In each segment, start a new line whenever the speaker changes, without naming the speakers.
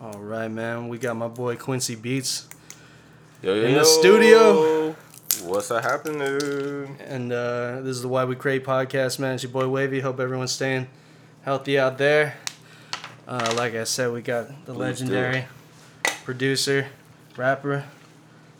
All right, man. We got my boy Quincy Beats
Yo, yo,
in the
yo.
studio.
What's happening?
And uh, this is the Why We Create podcast, man. It's your boy Wavy. Hope everyone's staying healthy out there. Uh, like I said, we got the
Please
legendary producer, rapper,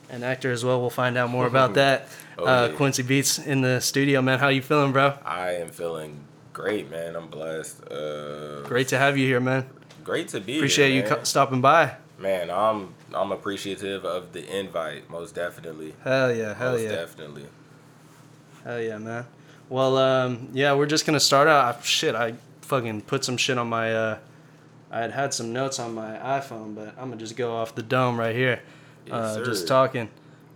and actor as well. We'll find out more about that.
Oh,
uh,
yeah.
Quincy Beats in the studio, man. How you feeling, bro?
I am feeling great, man. I'm blessed. Uh,
Great to have you here, man.
Great to be here.
Appreciate
here,
you co- stopping by.
Man, I'm I'm appreciative of the invite, most definitely.
Hell yeah, hell yeah.
most
yeah.
definitely.
Hell yeah, man. Well, um, yeah, we're just gonna start out. I- Shit, I fucking put some shit on my. Uh, I had had some notes on my iPhone, but I'm gonna just go off the dome right here,
Yes,
uh,
sir.
just talking.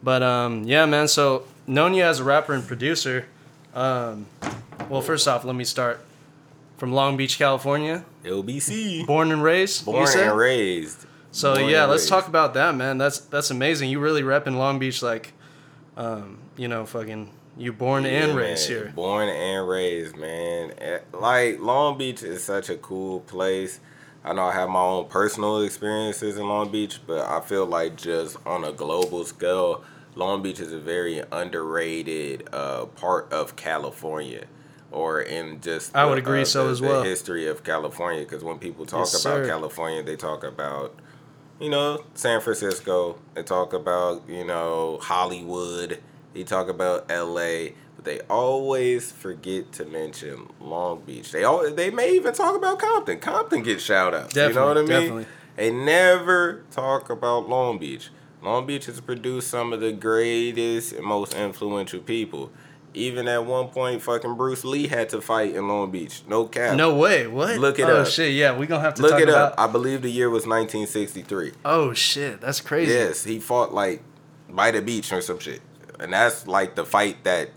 But um, yeah, man. So known you as a rapper and producer. Um, well, first off, let me start from Long Beach, California.
LBC.
Born and raised.
Born and raised.
So
Born
yeah, let's
raised.
talk about that, man. That's that's amazing. You really rep in Long Beach, like, um, you know, fucking. You born and raised
man.
here.
Born and raised, man. Eh, Like Long Beach is such a cool place. I know I have my own personal experiences in Long Beach, but I feel like just on a global scale, Long Beach is a very underrated uh, part of California, or in just
I would
the,
agree
uh,
so
the-
as well.
history of California. Because when people talk
Yes,
about
sir.
California, they talk about you know, San Francisco. They talk about, you know, Hollywood. They talk about LA, but they always forget to mention Long Beach. They all they may even talk about Compton. Compton gets shout outs. You know what I mean?
Definitely.
They never talk about Long Beach. Long Beach has produced some of the greatest and most influential people. Even at one point, fucking Bruce Lee had to fight in Long Beach. No cap.
No way. What?
Look it
oh,
up.
shit. Yeah, we gonna have to
Look it
about.
up. I believe the year was 1963.
Oh shit, that's crazy.
Yes, he fought like by the beach or some shit, and that's like the fight that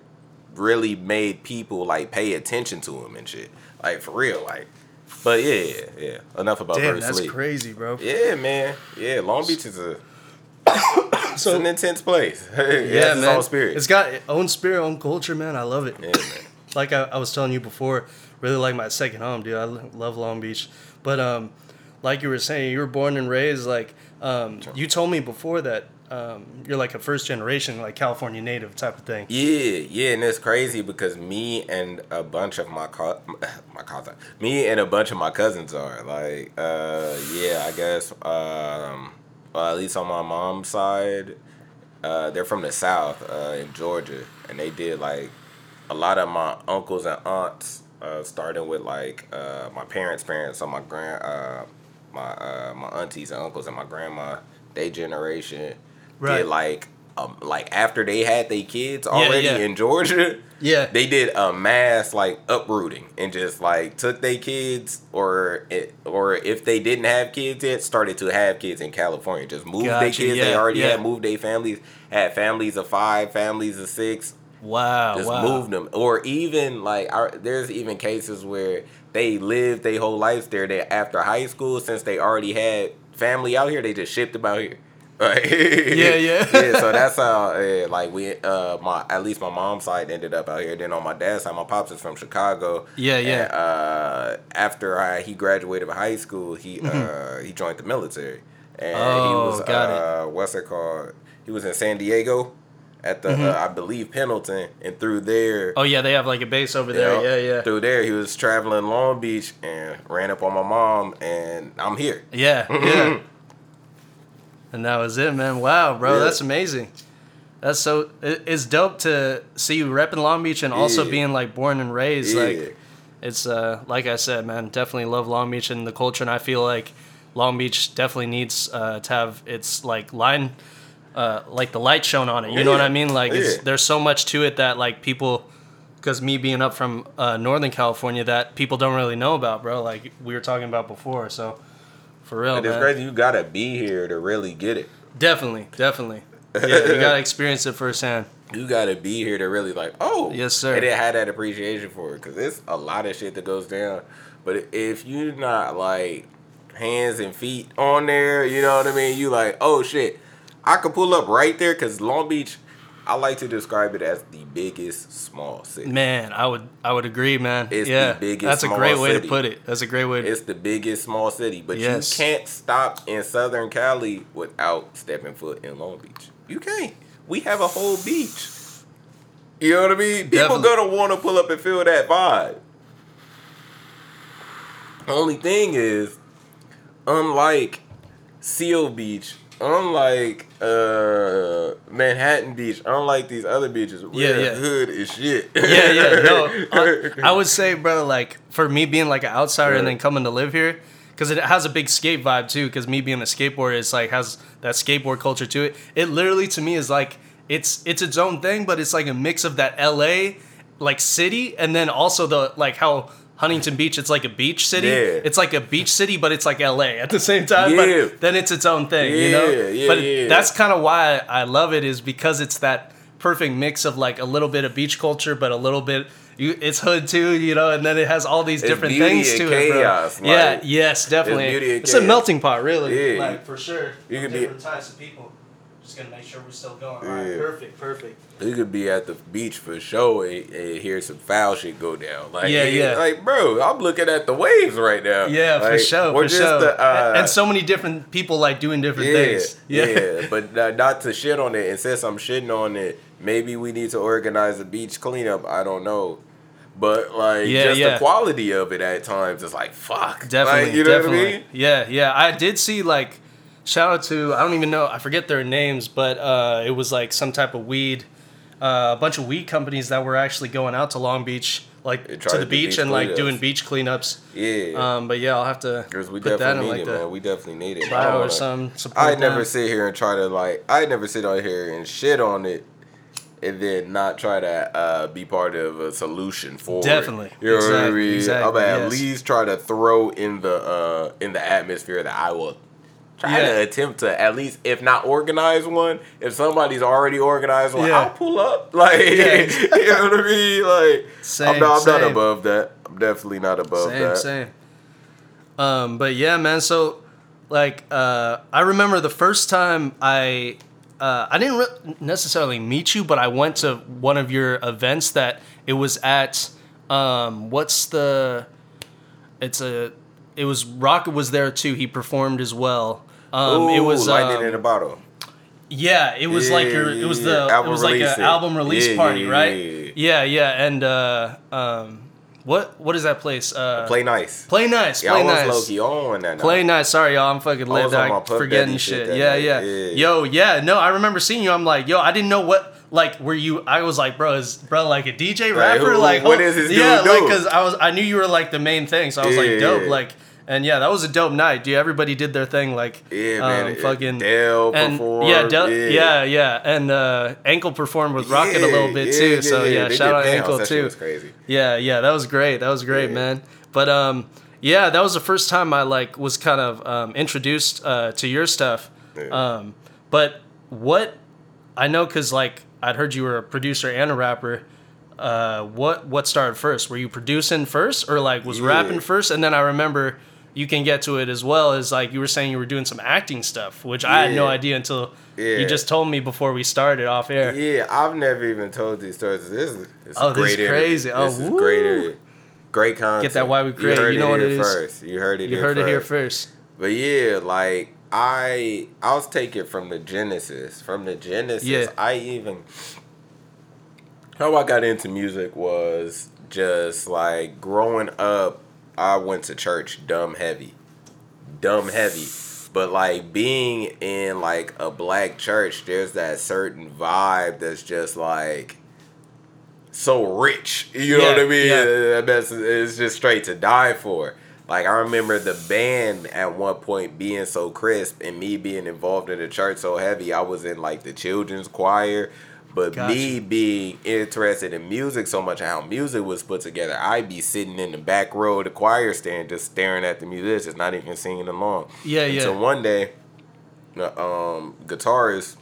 really made people like pay attention to him and shit. Like for real, like. But yeah, yeah, yeah. Enough about
Damn,
Bruce
that's
Lee.
crazy, bro.
Yeah, man. Yeah, Long Beach is a it's
So-
an intense place. it
Yeah,
its
man.
own spirit.
It's got its own spirit, own culture, man. I love it.
yeah, man.
Like I, I was telling you before, really like my second home, dude. I love Long Beach, but um, like you were saying, you were born and raised. Like um, you told me before that um, you're like a first generation, like California native type of thing.
Yeah, yeah, and it's crazy because me and a bunch of my co- my cousin, me and a bunch of my cousins are like, uh, yeah, I guess, um, well, at least on my mom's side, uh, they're from the south, uh, in Georgia, and they did like a lot of my uncles and aunts, uh, starting with like uh, my parents' parents, so my grand, uh, my uh, my aunties and uncles and my grandma, they generation
Right.
did like um, like after they had their kids already
yeah.
in Georgia,
Yeah.
they did a mass like uprooting and just like took their kids or it, or if they didn't have kids yet, started to have kids in California. Just moved their
Gotcha,
kids. they already
yeah.
had moved their families, had families of five, families of six.
Wow.
Just
wow.
moved them, or even like our, there's even cases where they lived their whole lives there. That after high school, since they already had family out here, they just shipped them out here.
Yeah, yeah.
yeah. So that's how, uh, like we, uh, my at least my mom's side ended up out here. Then on my dad's side, my pops is from Chicago.
Yeah, yeah.
And, uh, after I, he graduated from high school, he uh, he joined the military, and he
Mm-hmm. Oh,
was
got it.
uh, what's it called? He was in San Diego at the uh, I believe Pendleton, and through there.
Mm-hmm. Oh yeah, they have like a base over there.
Yeah,
Yeah, yeah.
Through there, he was traveling Long Beach and ran up on my mom, and I'm here.
Yeah, yeah. and that was it, man. Wow, bro,
Yeah.
that's amazing. That's so. It, it's dope to see you repping Long Beach and also
Yeah.
being like born and raised.
Yeah.
Like, it's uh, like I said, man. Definitely love Long Beach and the culture, and I feel like Long Beach definitely needs uh, to have its like line, uh, like the light shown on it. You know what I mean? Like, it's, there's so much to it that like people. Because me being up from uh, Northern California, that people don't really know about, bro. Like we were talking about before, so for real,
it's crazy. You gotta be here to really get it.
Definitely, definitely. Yeah, you gotta experience it firsthand.
You gotta be here to really like, oh,
Yes, sir.
And it had that appreciation for it, cause it's a lot of shit that goes down. But if you're not like hands and feet on there, you know what I mean. You like, oh shit, I could pull up right there, cause Long Beach I like to describe it as the biggest small city.
Man, I would I would agree, man.
It's the
yeah,
biggest
That's a great way
city.
to put it. That's a great way. To,
It's the biggest small city, but
Yes.
you can't stop in Southern Cali without stepping foot in Long Beach. You can't. We have a whole beach. You know what I mean? People
Definitely.
gonna want to pull up and feel that vibe. Only thing is, unlike Seal Beach, unlike uh, Manhattan Beach, unlike these other beaches,
Yeah, yeah.
hood as shit.
yeah, yeah. No, I, I would say, bro, like for me being like an outsider and then coming to live here, because it has a big skate vibe too. Because me being a skateboarder, it's like has that skateboard culture to it. It literally to me is like it's it's its own thing, but it's like a mix of that L.A. like city and then also the like how. Huntington Beach, it's like a beach city.
Yeah.
It's like a beach city, but it's like LA at the same time.
Yeah.
But then it's its own thing, you know?
Yeah, yeah,
but
yeah.
that's kind of why I love it is because it's that perfect mix of like a little bit of beach culture, but a little bit you, it's hood too, you know, and then it has all these
It's
different things to it, bro.
chaos,
yeah, yes, definitely.
and
It's a melting pot, really.
Yeah.
like for sure.
You could be-
different types of people. Just gonna make sure we're still going. All right, perfect, perfect.
You could be at the beach for sure and, and hear some foul shit go down. Like,
Yeah, yeah.
Like, bro, I'm looking at the waves right now.
Yeah, for sure, for
just
sure.
the, uh,
and so many different people like doing different
yeah,
things.
yeah, yeah. But not, not to shit on it. And since I'm shitting on it, maybe we need to organize a beach cleanup. I don't know. But like,
Yeah,
just
yeah.
the quality of it at times is like, fuck.
Definitely,
Like, you know
definitely.
what I mean?
Yeah, yeah. I did see like shout out to I don't even know I forget their names, but uh, it was like some type of weed, uh, a bunch of weed companies that were actually going out to Long Beach, like to the
to
beach
beach
and like
cleanups.
doing beach cleanups.
Yeah.
Um, but yeah, I'll have to
we
put that
definitely
in
need
like
it,
the
man. We definitely need it. I
bio or some support.
I never sit here and try to like. I never sit on here and shit on it, and then not try to uh, be part of a solution for
Definitely.
it. You know what I
Exactly,
mean?
exactly,
I'm gonna at
yes.
least try to throw in the uh, in the atmosphere that I will try
Yeah.
to attempt to at least, if not organize one, if somebody's already organized one,
Yeah.
I'll pull up. Like,
exactly.
you know what I mean? Like,
Same,
I'm, not, I'm not above that. I'm definitely not above
same,
that.
same. Um, but yeah, man. So, like, uh, I remember the first time I, uh, I didn't re- necessarily meet you, but I went to one of your events that it was at. Um, what's the? It's a. It was Rocket was there too. He performed as well. Um, it was
lightning
um,
in a bottle.
yeah, it was like your. It was the.
Album
it was like an album release
Yeah,
party,
yeah,
right?
yeah,
Yeah, yeah, and uh, um, what what is that place? Uh,
Play nice.
Play nice.
Yeah,
Play
I was
nice.
low on that. Night.
Play nice. Sorry, y'all. I'm fucking lit.
was on my
I
Puff
forgetting shit.
shit
Yeah, yeah,
yeah.
Yo, yeah. No, I remember seeing you. I'm like, yo, I didn't know what. Like, were you? I was like, bro, is bro like a DJ
Like,
rapper?
who-
like,
what
oh,
is this
Yeah, like, cause I was, I knew you were like the main thing, so I was like, dope. Like, and yeah, that was a dope night, dude. Everybody did their thing. Like,
Yeah, man.
um,
it-
fucking
Dell
and
performed.
yeah, Del-
yeah,
yeah, yeah, and uh, Ankle performed with Rocket a little bit too. so yeah, shout out Ankle too.
was crazy.
Yeah, yeah, that was great. That was great,
Yeah.
man. But um, yeah, that was the first time I like was kind of um, introduced uh, to your stuff.
Yeah.
Um, but what I know, cause like I'd heard you were a producer and a rapper. Uh, what what started first? Were you producing first, or like was
Yeah.
rapping first? And then I remember you can get to it as well as like you were saying you were doing some acting stuff, which I had no idea until
Yeah.
you just told me before we started off air.
Yeah, I've never even told these stories. This is this
Oh, this
great
is
area.
crazy. Oh,
this is great
woo.
area. Great content.
Get that why we create.
You, heard
You know
it
what
here
it is.
first. You heard it.
You
here
heard it here
first.
first.
But yeah, like I I'll take it from the Genesis. From the Genesis,
Yeah.
I even how I got into music was just like growing up, I went to church dumb heavy. Dumb heavy. But like being in like a black church, there's that certain vibe that's just like so rich. You know
Yeah,
what I mean?
yeah.
That's it's just straight to die for. Like I remember the band at one point being so crisp and me being involved in the church so heavy. I was in like the children's choir, but
Gotcha.
me being interested in music so much and how music was put together, I'd be sitting in the back row of the choir stand just staring at the musicians, not even singing along.
Yeah, yeah.
Until one day, the um, guitarist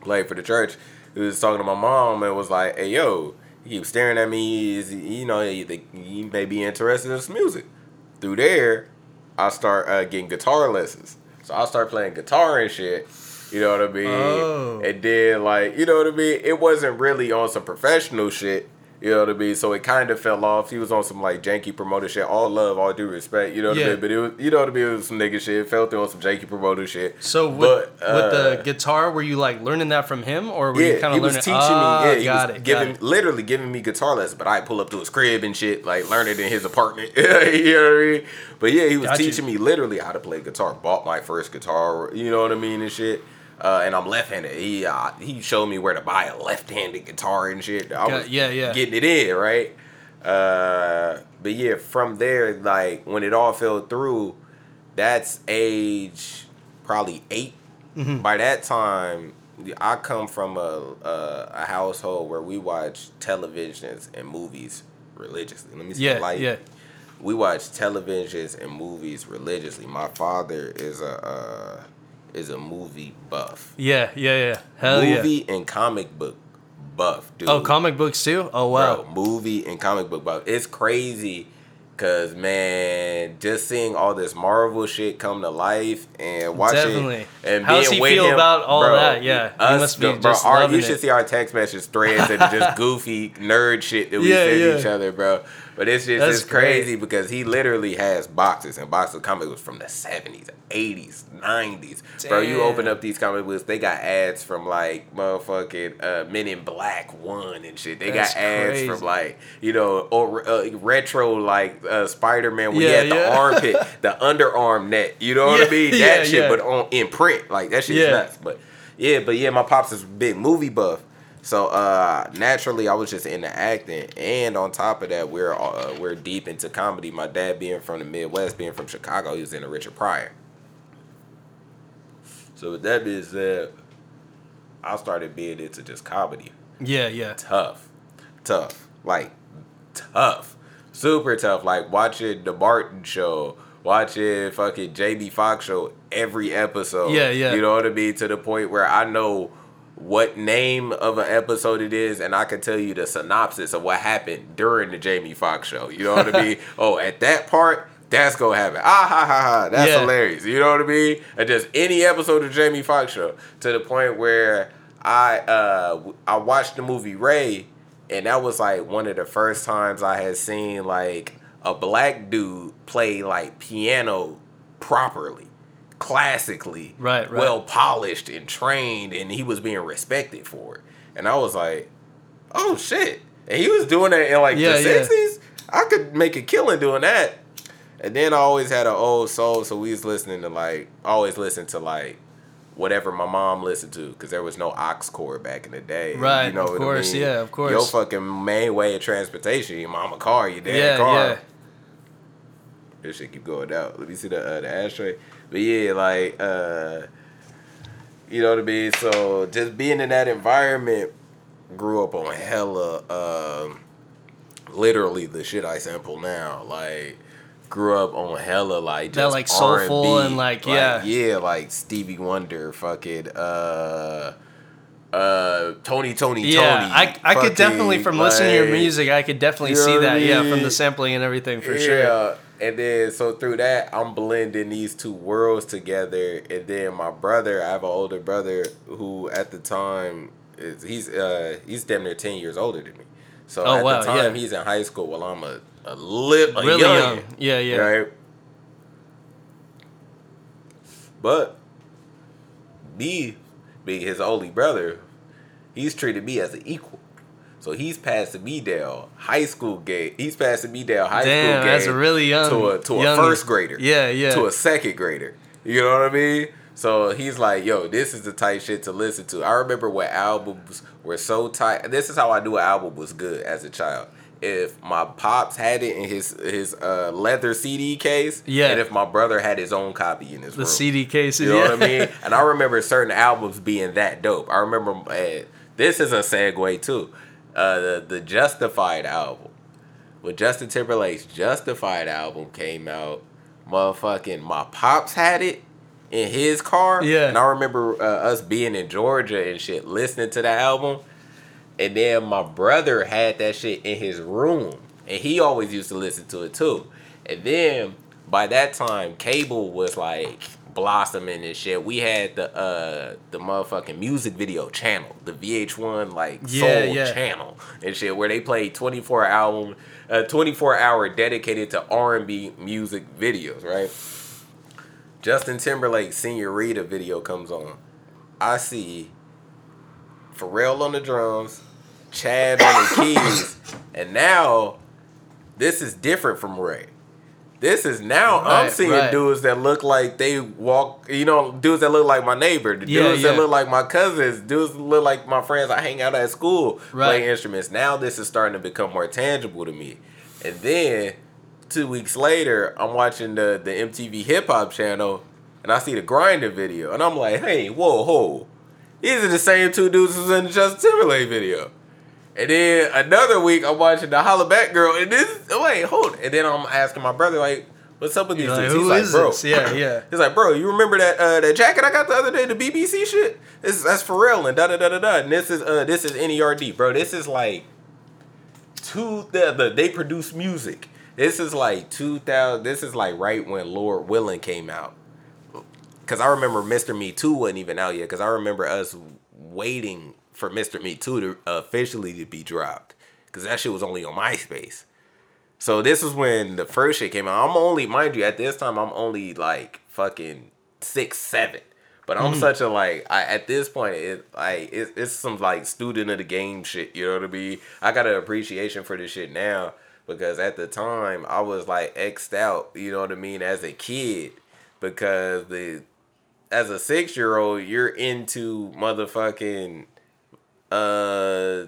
played for the church. He was talking to my mom and was like, "Hey, yo, he keeps staring at me. Is you know he, he may be interested in some music." Through there, I start uh, getting guitar lessons. So I start playing guitar and shit. You know what I mean?
Oh.
And then like, you know what I mean? It wasn't really on some professional shit. You know what I mean? So it kind of fell off. He was on some like janky promoter shit. All love, all due respect. You know what
Yeah.
I mean? But it was, you know what I mean? It was some nigga shit. Fell through on some janky promoter shit.
So with,
But,
with the
uh,
guitar, were you like learning that from him, or were
yeah,
you kind of learning?
teaching
Ah,
me. Yeah, he
got
was
it,
giving,
got it.
literally giving me guitar lessons. But I pull up to his crib and shit, like learn it in his apartment. you know what I mean? But yeah, he was
Got you.
teaching me literally how to play guitar. Bought my first guitar. You know what I mean and shit. Uh, and I'm left-handed. He uh, he showed me where to buy a left-handed guitar and shit. I was
yeah, yeah.
getting it in right. Uh, but yeah, from there, like when it all fell through, that's age probably 8
Mm-hmm.
By that time, I come from a, a a household where we watch televisions and movies religiously. Let me see
Yeah,
like
yeah.
we watch televisions and movies religiously. My father is a uh, is a movie buff.
Yeah, yeah, yeah. Hell
movie
yeah.
and comic book buff, dude.
Oh, comic books too. Oh wow.
Bro, movie and comic book buff. It's crazy Cause man, just seeing all this Marvel shit come to life and watching
Definitely.
and
How
being
he
with
feel
him,
about all
bro,
that? Yeah, he
us,
must be
the-
just
our, You should
it.
see our text message threads and just goofy nerd shit that we
Yeah,
send
yeah.
each other, bro. But it's just
That's
it's crazy
great.
because he literally has boxes and boxes of comic books from the seventies, eighties, nineties. Bro, you open up these comic books, they got ads from like motherfucking uh, Men in Black One and shit. They
That's
got ads
crazy.
from like you know or uh, retro like uh, Spider Man when
Yeah,
he had the armpit, the underarm net. You know what
Yeah,
I mean? That
yeah,
shit,
yeah.
but on in print, like that shit's
Yeah.
nuts. But yeah, but yeah, my pops is a big movie buff. So uh, naturally, I was just into acting, and on top of that, we're uh, we're deep into comedy. My dad being from the Midwest, being from Chicago, he was into Richard Pryor. So with that being said, I started being into just comedy.
Yeah, yeah.
Tough, tough, like tough, super tough. Like watching the Martin Show, watching fucking Jamie Foxx show every episode.
Yeah, yeah.
You know what I mean? To the point where I know what name of an episode it is, and I can tell you the synopsis of what happened during the Jamie Foxx show. You know what I mean? oh, at that part. That's gonna happen. Ah ha ha ha. That's
Yeah.
hilarious. You know what I mean? And just any episode of Jamie Foxx show to the point where I uh I watched the movie Ray, and that was like one of the first times I had seen like a black dude play like piano properly, classically,
Right, right.
well polished and trained, and he was being respected for it. And I was like, oh shit! And he was doing that in like
Yeah,
the
yeah.
sixties. I could make a killing doing that. And then I always had an old soul, so we was listening to like always listen to like whatever my mom listened to because there was no aux cord back in the day.
Right,
you know
of course,
I mean?
yeah, of course.
Your fucking main way of transportation, your mama car, your dad
Yeah,
car.
yeah.
This shit keep going out. Let me see the uh, the ashtray. But yeah, like uh, you know what I mean. So just being in that environment, grew up on hella, um, literally the shit I sample now. Like grew up on hella like
That, like, soulful and, like, yeah.
yeah, like Stevie Wonder, fucking uh. Uh, Tony, Tony,
Yeah,
Tony.
I, I could definitely, from listening to your music, I could definitely
You know
see
what I
that. Yeah, from the sampling and everything for
yeah.
sure.
And then so through that, I'm blending these two worlds together. And then my brother, I have an older brother who at the time is he's uh he's damn near ten years older than me. So
Oh,
at
wow,
the time
yeah.
he's in high school while I'm a a, li- a
Really
young,
young. Yeah, yeah.
right. But me being his only brother, he's treated me as an equal. So he's passing me down high school game. He's passing me down high
Damn,
school game
that's really young
to a to a
young-
first grader.
Yeah, yeah.
To a second grader. You know what I mean? So he's like, yo, this is the type shit to listen to. I remember when albums were so tight. This is how I knew an album was good as a child. If my pops had it in his his uh, leather CD case,
Yeah.
and if my brother had his own copy in his
the
room,
CD case,
you know
yeah.
what I mean? And I remember certain albums being that dope. I remember uh, this is a segue too. Uh, the the Justified album, when Justin Timberlake's Justified album came out, motherfucking my pops had it in his car.
Yeah.
And I remember uh, us being in Georgia and shit, listening to that album. And then my brother had that shit in his room. And he always used to listen to it too. And then by that time, cable was like blossoming and shit. We had the uh the motherfucking music video channel, the VH1 like
Yeah,
soul
yeah.
channel and shit, where they played 24 album, uh 24 hour dedicated to R&B music videos, right? Justin Timberlake Senorita video comes on. I see Pharrell on the drums, Chad on the keys, and now this is different from Ray. This is now I'm seeing
right.
dudes that look like they walk, you know, dudes that look like my neighbor, the
Yeah,
dudes that look like my cousins, dudes that look like my friends I hang out at school
Right.
playing instruments. Now this is starting to become more tangible to me. And then two weeks later, I'm watching the the MTV Hip Hop channel, and I see the Grindin' video, and I'm like, hey, whoa, whoa, these are the same two dudes who's in the Justin Timberlake video. And then another week, I'm watching the Hollaback Girl, and this wait, hold, and then I'm asking my brother like, what's up with these
like,
dudes? He's like, bro,
this? Yeah, yeah.
He's like, bro, you remember that uh, that jacket I got the other day, the BBC shit? This is that's Pharrell and da da da da da. And this is uh this is NERD, bro. This is like two the, the they produce music. This is like two thousand. This is like right when Lord Willin' came out. Cause I remember Mr. Me Too wasn't even out yet. Cause I remember us waiting for Mr. Me Too to officially to be dropped. Cause that shit was only on MySpace. So this is when the first shit came out. I'm only, mind you, at this time I'm only like fucking six, seven. But I'm mm. such a like I, at this point it like it, it's some like student of the game shit. You know what I mean? I got an appreciation for this shit now because at the time I was like xed out. You know what I mean? As a kid because the as a six year old you're into motherfucking uh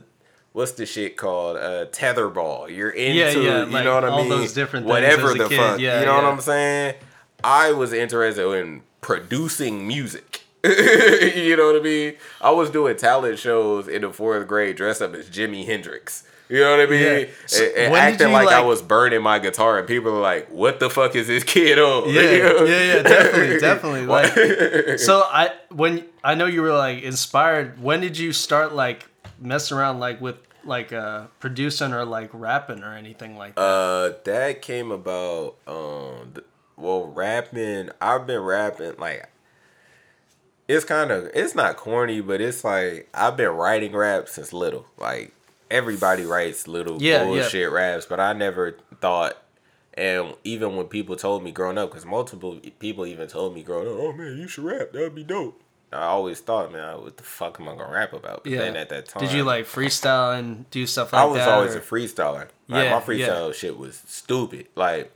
what's the shit called? Uh tetherball. You're into
Yeah, yeah,
you
like
know what i
all
mean?
those different things
whatever
as a
the
kid,
fuck.
Yeah,
you know what i'm saying? I was interested in producing music. You know what i mean? I was doing talent shows in the fourth grade dressed up as jimi hendrix you know what I mean?
Yeah. So
And, acting
you,
like, I was burning my guitar, and people are like, "What the fuck is this kid on?"
Yeah,
You know?
yeah, yeah, definitely, definitely. Like, so I when I know you were like inspired. When did you start like messing around like with like uh producing or like rapping or anything like that?
Uh, that came about. Um, well, rapping. I've been rapping like. It's kind of. It's not corny, but it's like I've been writing rap since little. Like everybody writes little
Yeah, yeah.
bullshit raps, but I never thought. And even when people told me growing up, because multiple people even told me growing up, "Oh man, you should rap. That'd be dope." I always thought, man, what the fuck am I gonna rap about? But
yeah.
then at that time,
did you like freestyle and do stuff like that?
I was
that?
always
or-
a freestyler. Like,
Yeah,
my freestyle shit was stupid. Like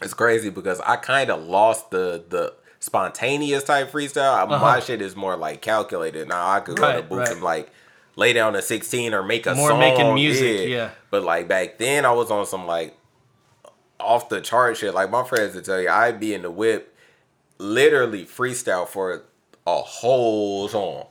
it's crazy because I kind of lost the the spontaneous type freestyle. My
Uh-huh.
shit is more like calculated. Now I could go to
Right,
booth
right.
and like lay down a sixteen or make a
More
song.
making music, yeah.
But like back then, I was on some like off the chart shit. Like my friends would tell you, I'd be in the whip, literally freestyle for a whole song.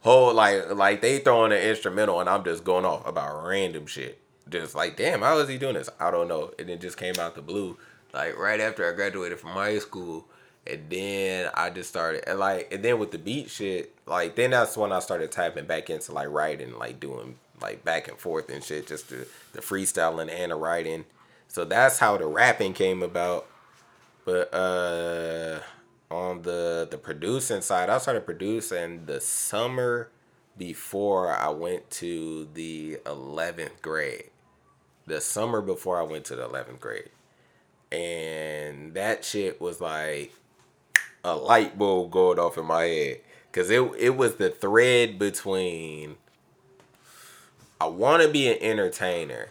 Whole like like they throwing an instrumental and I'm just going off about random shit. Just like, damn, how is he doing this? I don't know. And it just came out the blue. Like right after I graduated from high school. And then I just started and like and then with the beat shit, like then that's when I started tapping back into like writing, like doing like back and forth and shit, just the the freestyling and the writing. So that's how the rapping came about. But uh on the the producing side, I started producing the summer before I went to the 11th grade. The summer before I went to the 11th grade. And that shit was like a light bulb going off in my head cuz it it was the thread between I want to be an entertainer.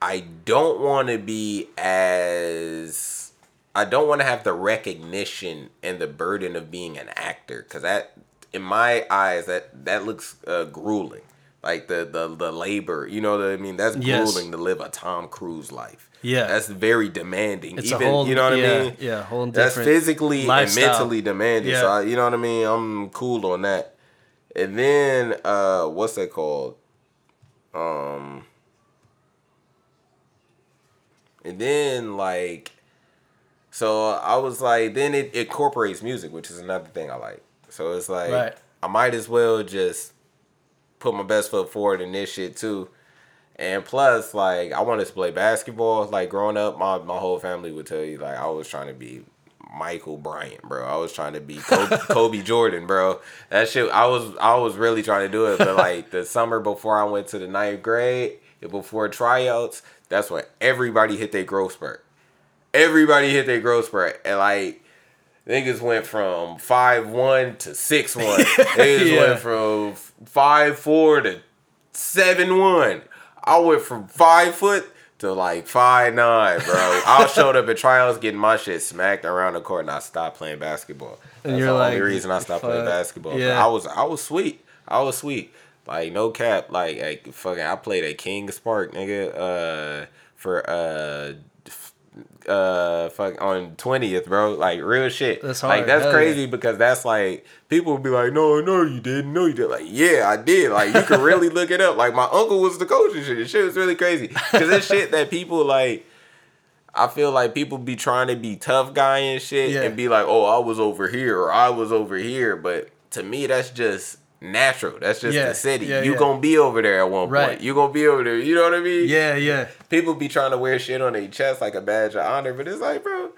I don't want to be as I don't want to have the recognition and the burden of being an actor cuz that in my eyes that that looks uh, grueling. Like the the the labor, you know what I mean? That's
Yes.
grueling to live a Tom Cruise life.
Yeah.
That's very demanding.
It's
Even
whole,
you know what
yeah,
I mean?
Yeah, whole different.
That's physically
lifestyle.
and mentally demanding. So
Yeah.
I, you know what I mean? I'm cool on that. And then uh what's that called? Um and then like so I was like then it incorporates music, which is another thing I like. So it's like
Right.
I might as well just put my best foot forward in this shit too. And plus, like, I wanted to play basketball. Like growing up, my, my whole family would tell you, like, I was trying to be Michael Bryant, bro. I was trying to be Kobe, Kobe Jordan, bro. That shit, I was I was really trying to do it, but like the summer before I went to the ninth grade, before tryouts, that's when everybody hit their growth spurt. Everybody hit their growth spurt, and like niggas went from five one to six one. Niggas
Yeah.
went from five four to seven one. I went from five foot to like five nine, bro. I showed up at trials getting my shit smacked around the court, and I stopped playing basketball.
And
That's
you're
the
like,
only reason I stopped playing basketball.
Yeah.
I was I was sweet. I was sweet. Like no cap. Like, like fucking, I played at King's Park, nigga. Uh, for uh. Uh, fuck on twentieth, bro. Like real shit.
That's
Like that's
Hell
crazy
yeah.
because that's like people would be like, no, no, you didn't, no, you did. Like, yeah, I did. Like, you can really look it up. Like, my uncle was the coach and shit. The shit was really crazy because it's shit that people like. I feel like people be trying to be tough guy and shit
Yeah.
and be like, oh, I was over here or I was over here, but to me, that's just natural. That's just
Yeah,
the city.
yeah,
you
yeah.
gonna be over there at one
Right.
point. You gonna be over there. You know what I mean?
Yeah, yeah.
people be trying to wear shit on their chest like a badge of honor, but it's like, bro,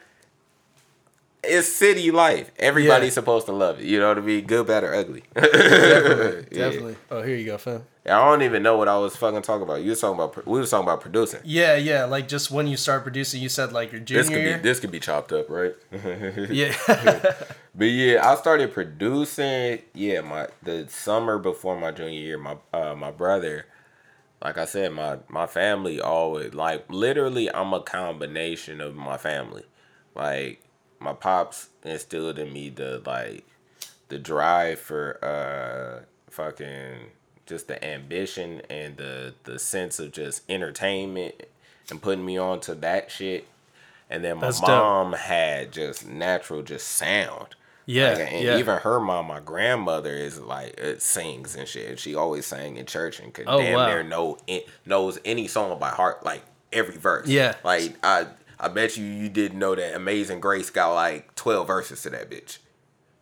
it's city life. Everybody's
Yeah.
supposed to love it. You know what I mean? Good, bad, or ugly.
Definitely.
Yeah.
Definitely. Oh, here you go, fam.
I don't even know what I was fucking talking about. You was talking about. We was talking about producing.
Yeah, yeah. Like just when you start producing, you said like your
This
junior
could be
year.
this could be chopped up, right?
yeah.
But yeah, I started producing. Yeah, my the summer before my junior year, my uh, my brother, like I said, my my family always like literally. I'm a combination of my family. Like my pops instilled in me the like the drive for uh fucking just the ambition and the the sense of just entertainment and putting me on to that shit. And then my
That's dope.
mom had just natural just sound.
Yeah.
Like, and
yeah.
even her mom, my grandmother, is like it sings and shit. She always sang in church and could
Oh,
damn
wow.
near know knows any song by heart, like every verse.
Yeah.
Like I I bet you you didn't know that Amazing Grace got like twelve verses to that bitch.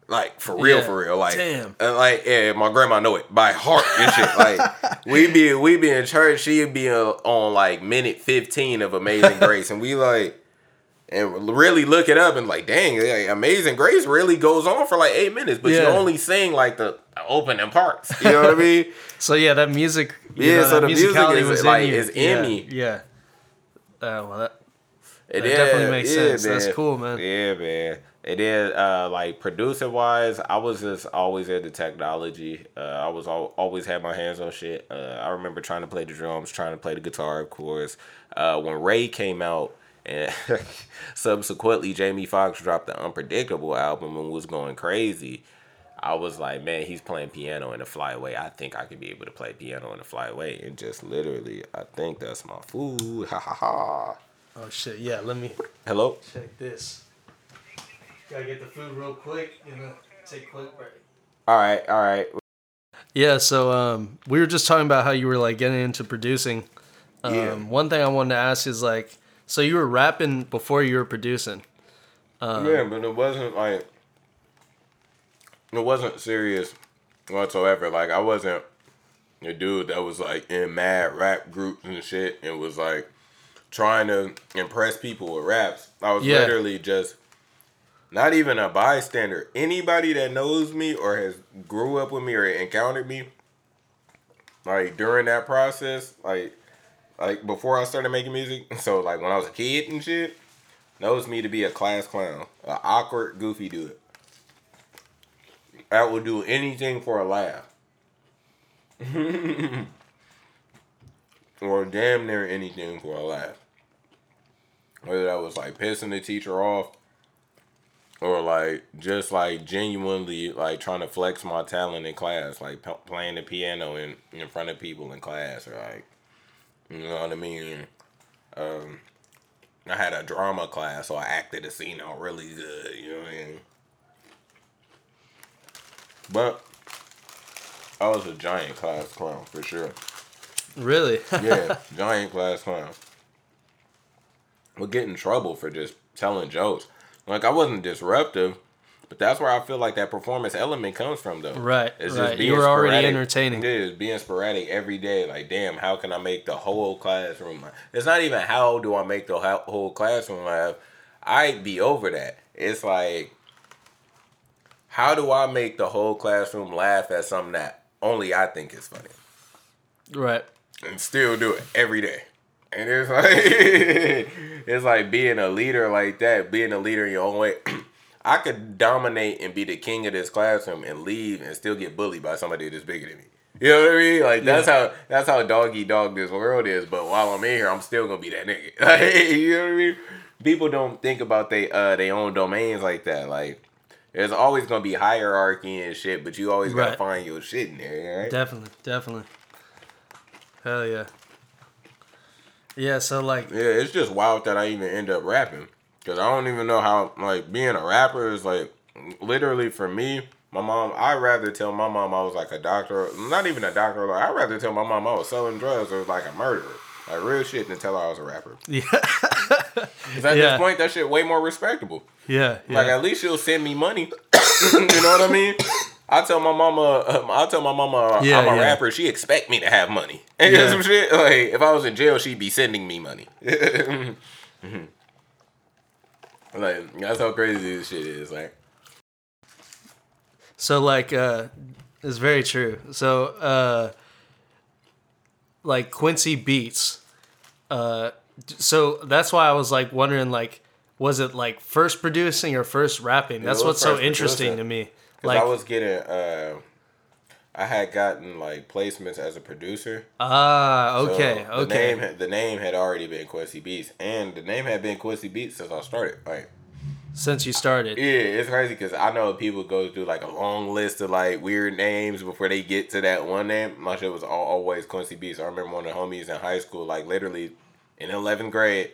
Like for real,
Yeah.
for real. Like
Damn.
and like yeah, my grandma know it by heart and shit. Like we be we be in church, she'd be uh, on like minute fifteen of Amazing Grace, and we like and really look it up and like, dang, like, Amazing Grace really goes on for like eight minutes, but you only sing like the opening parts. You know what I mean?
So yeah, that music. you
Yeah,
know,
so the music
musicality
is,
was in
like,
you.
is in
yeah,
me.
Yeah. Uh, well, that, That
is-
definitely makes
yeah,
sense. That's cool, man.
Yeah, man. It is uh like producer wise, I was just always into technology. Uh, I was al- always had my hands on shit. Uh, I remember trying to play the drums, trying to play the guitar, of course. Uh, when Ray came out, and subsequently Jamie Foxx dropped the Unpredictable album and was going crazy. I was like, man, he's playing piano in the flyaway. I think I could be able to play piano in the flyaway, and just literally, I think that's my food. Ha ha ha.
Oh shit. Yeah. Let me
Hello.
check this. Gotta get the food real quick. You know, take a quick break.
All right, all right.
Yeah. So um, we were just talking about how you were like getting into producing. Um,
Yeah.
One thing I wanted to ask is like, so you were rapping before you were producing. Um,
yeah, but it wasn't like it wasn't serious whatsoever. Like I wasn't a dude that was like in mad rap groups and shit and was like trying to impress people with raps. I was
Yeah.
literally just not even a bystander. Anybody that knows me or has grew up with me or encountered me, like during that process, like like before I started making music, so like when I was a kid and shit, knows me to be a class clown, an awkward, goofy dude. That would do anything for a laugh. or damn near anything for a laugh. Whether that was like pissing the teacher off or like just like genuinely like trying to flex my talent in class, like p- playing the piano in, in front of people in class or like, you know what I mean? Um, I had a drama class, so I acted a scene out really good. You know what I mean? But I was a giant class clown for sure.
Really?
Yeah, giant class clown. Would get in trouble for just telling jokes. Like I wasn't disruptive, but that's where I feel like that performance element comes from, though.
Right,
It's
right. You were already entertaining.
Yeah, it's being sporadic every day. Like, damn, how can I make the whole classroom? laugh? It's not even how do I make the whole classroom laugh. I'd be over that. It's like, how do I make the whole classroom laugh at something that only I think is funny?
Right.
And still do it every day. And it's like it's like being a leader like that, being a leader in your own way. I could dominate and be the king of this classroom and leave and still get bullied by somebody that's bigger than me. You know what I mean? Like that's yeah. how that's how doggy dog this world is. But while I'm in here, I'm still gonna be that nigga. Like, you know what I mean? People don't think about they uh their own domains like that. Like there's always gonna be hierarchy and shit, but you always gotta find your shit in there, right?
Definitely, definitely. Hell yeah. Yeah, so like
Yeah, it's just wild that I even end up rapping. Cause I don't even know how like being a rapper is like literally for me, my mom I'd rather tell my mom I was like a doctor not even a doctor, like I'd rather tell my mom I was selling drugs or like a murderer. Like real shit than tell her I was a rapper. Yeah. Cause at yeah. this point that shit way more respectable.
Yeah,
yeah. Like at least she'll send me money. you know what I mean? I tell my mama, um, I tell my mama yeah, I'm a yeah. rapper. She expect me to have money and yeah. some shit. Like if I was in jail, she'd be sending me money. like that's how crazy this shit is. Like,
so like, uh, it's very true. So, uh, like Quincy Beats, uh, so that's why I was like wondering, like, was it like first producing or first rapping? That's what's so interesting producing. to me.
Like I was getting, uh, I had gotten like placements as a producer.
Ah, okay,
so
okay.
The name, the name had already been Quincy Beats, and the name had been Quincy Beats since I started. Like
since you started.
Yeah, it's crazy because I know people go through like a long list of like weird names before they get to that one name. My shit was all, always Quincy Beats. I remember one of the homies in high school, like literally in eleventh grade,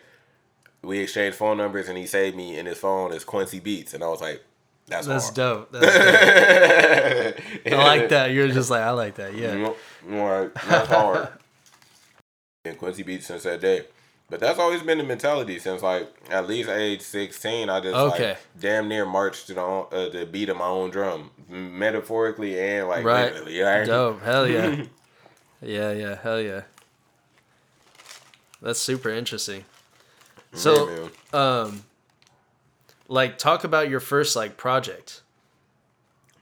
we exchanged phone numbers and he saved me in his phone as Quincy Beats, and I was like, that's
that's hard. dope. That's dope. I like that. You're just like I like that. Yeah.
Right. That's hard. and Quincy Beats since that day. But that's always been the mentality since like at least age sixteen. I just okay. like damn near marched to the uh, the beat of my own drum, metaphorically and like
right. literally. Right? Dope. Hell yeah. yeah, yeah. Hell yeah. That's super interesting. So, yeah, um, like talk about your first like project.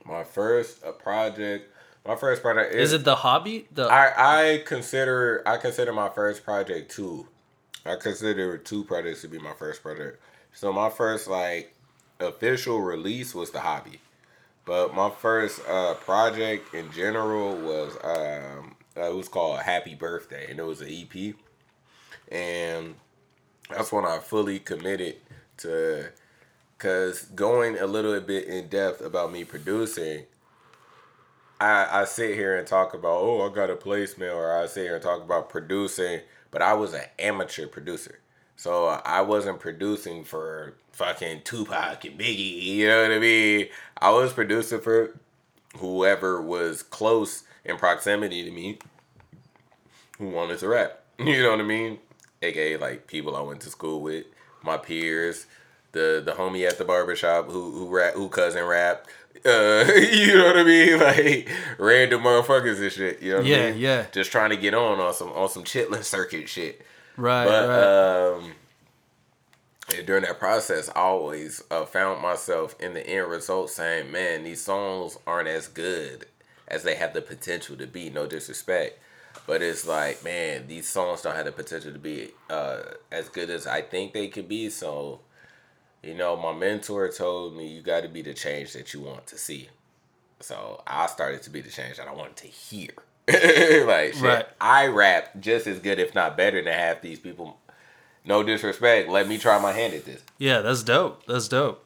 My first project. My first project
is, is it the hobby? The
I I consider I consider my first project two. I consider two projects to be my first project. So my first like official release was the hobby, but my first uh, project in general was um, uh, it was called Happy Birthday, and it was an EP, and that's when I fully committed to Cause going a little bit in depth about me producing, I I sit here and talk about oh I got a placement or I sit here and talk about producing, but I was an amateur producer, so I wasn't producing for fucking Tupac and Biggie. You know what I mean? I was producing for whoever was close in proximity to me who wanted to rap. You know what I mean? AKA like people I went to school with, my peers the the homie at the barbershop who who rap who cousin rap. Uh, you know what I mean? Like random motherfuckers and shit. You know what
yeah,
I mean?
Yeah,
Just trying to get on on some on some chitlin circuit shit.
Right.
But
right.
um during that process, I always uh, found myself in the end result saying, "Man, these songs aren't as good as they have the potential to be." No disrespect, but it's like, man, these songs don't have the potential to be uh, as good as I think they could be. So you know, my mentor told me you got to be the change that you want to see. So I started to be the change that I wanted to hear. like shit, right. I rap just as good, if not better, than half these people. No disrespect. Let me try my hand at this.
Yeah, that's dope. That's dope.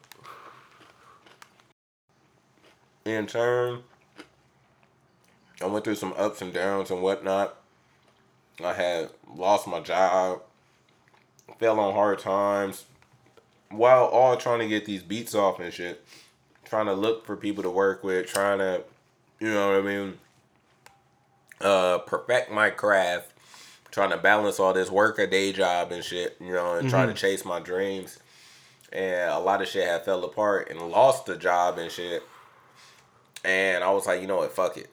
In turn, I went through some ups and downs and whatnot. I had lost my job, fell on hard times, while all trying to get these beats off and shit, trying to look for people to work with, trying to, you know what I mean, uh, perfect my craft, trying to balance all this work, a day job and shit, you know, and mm-hmm. trying to chase my dreams. And a lot of shit had fell apart and lost the job and shit. And I was like, you know what, fuck it.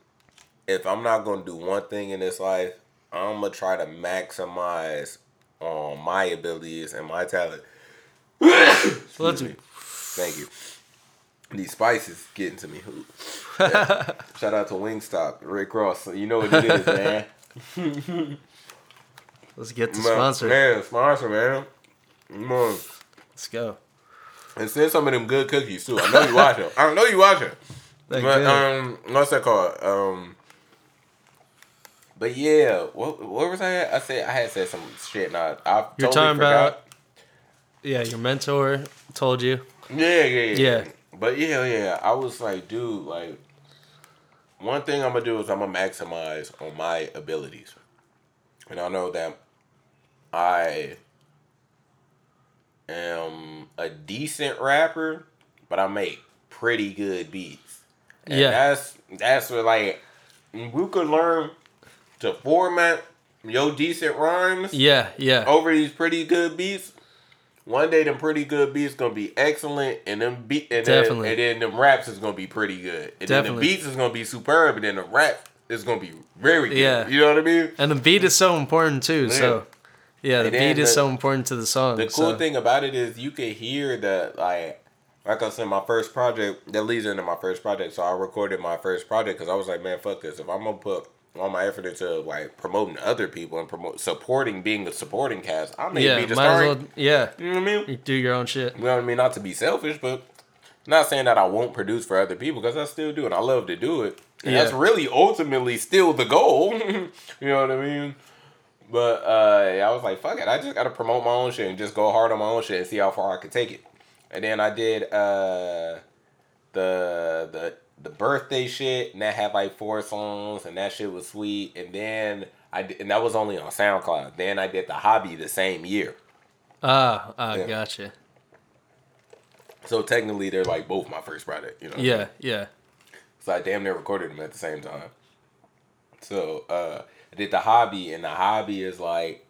If I'm not gonna do one thing in this life, I'm gonna try to maximize on my abilities and my talent
So let's
me. Thank you. These spices getting to me. Yeah. Shout out to Wingstop, Rick Ross. You know what it is, man.
let's get the
Man,
sponsor.
Man, sponsor, man. Come on.
Let's go.
And send some of them good cookies too. I know you watching. I know you watching.
They're
But
good.
um, what's that called? Um, but yeah, what what was I? At? I said I had said some shit. Now I
You're
totally
talking
forgot.
about yeah, your mentor told you.
Yeah, yeah, yeah.
Yeah.
But yeah, yeah. I was like, dude, like, one thing I'm gonna do is I'm gonna maximize on my abilities, and I know that I am a decent rapper, but I make pretty good beats. And
Yeah.
that's that's what like we could learn to format your decent rhymes
Yeah, yeah.
over these pretty good beats. One day, them pretty good beats gonna be excellent, and them beat and
Definitely.
then, and then them raps is gonna be pretty good, and then the beats is gonna be superb, and then the rap is gonna be very good.
Yeah.
you know what I mean.
And the beat is so important too. So yeah, the beat is so important to the song.
The cool
so.
thing about it is you can hear that like. Like I said, my first project that leads into my first project. So I recorded my first project because I was like, man, fuck this. If I'm gonna put all my effort into like promoting other people and promote supporting being a supporting cast, I may
yeah,
be
might well. Yeah,
You know what I mean?
you do your own shit.
You know what I mean? Not to be selfish, but not saying that I won't produce for other people because I still do and I love to do it. And that's really ultimately still the goal. you know what I mean? But uh, I was like, fuck it. I just got to promote my own shit and just go hard on my own shit and see how far I could take it. And then I did uh, the the the birthday shit, and that had like four songs, and that shit was sweet. And then I did, and that was only on SoundCloud. Then I did the hobby the same year.
Ah, ah,
Yeah.
gotcha.
So technically, they're like both my first project. You know?
Yeah, yeah.
So I damn near recorded them at the same time. So uh, I did the hobby, and the hobby is like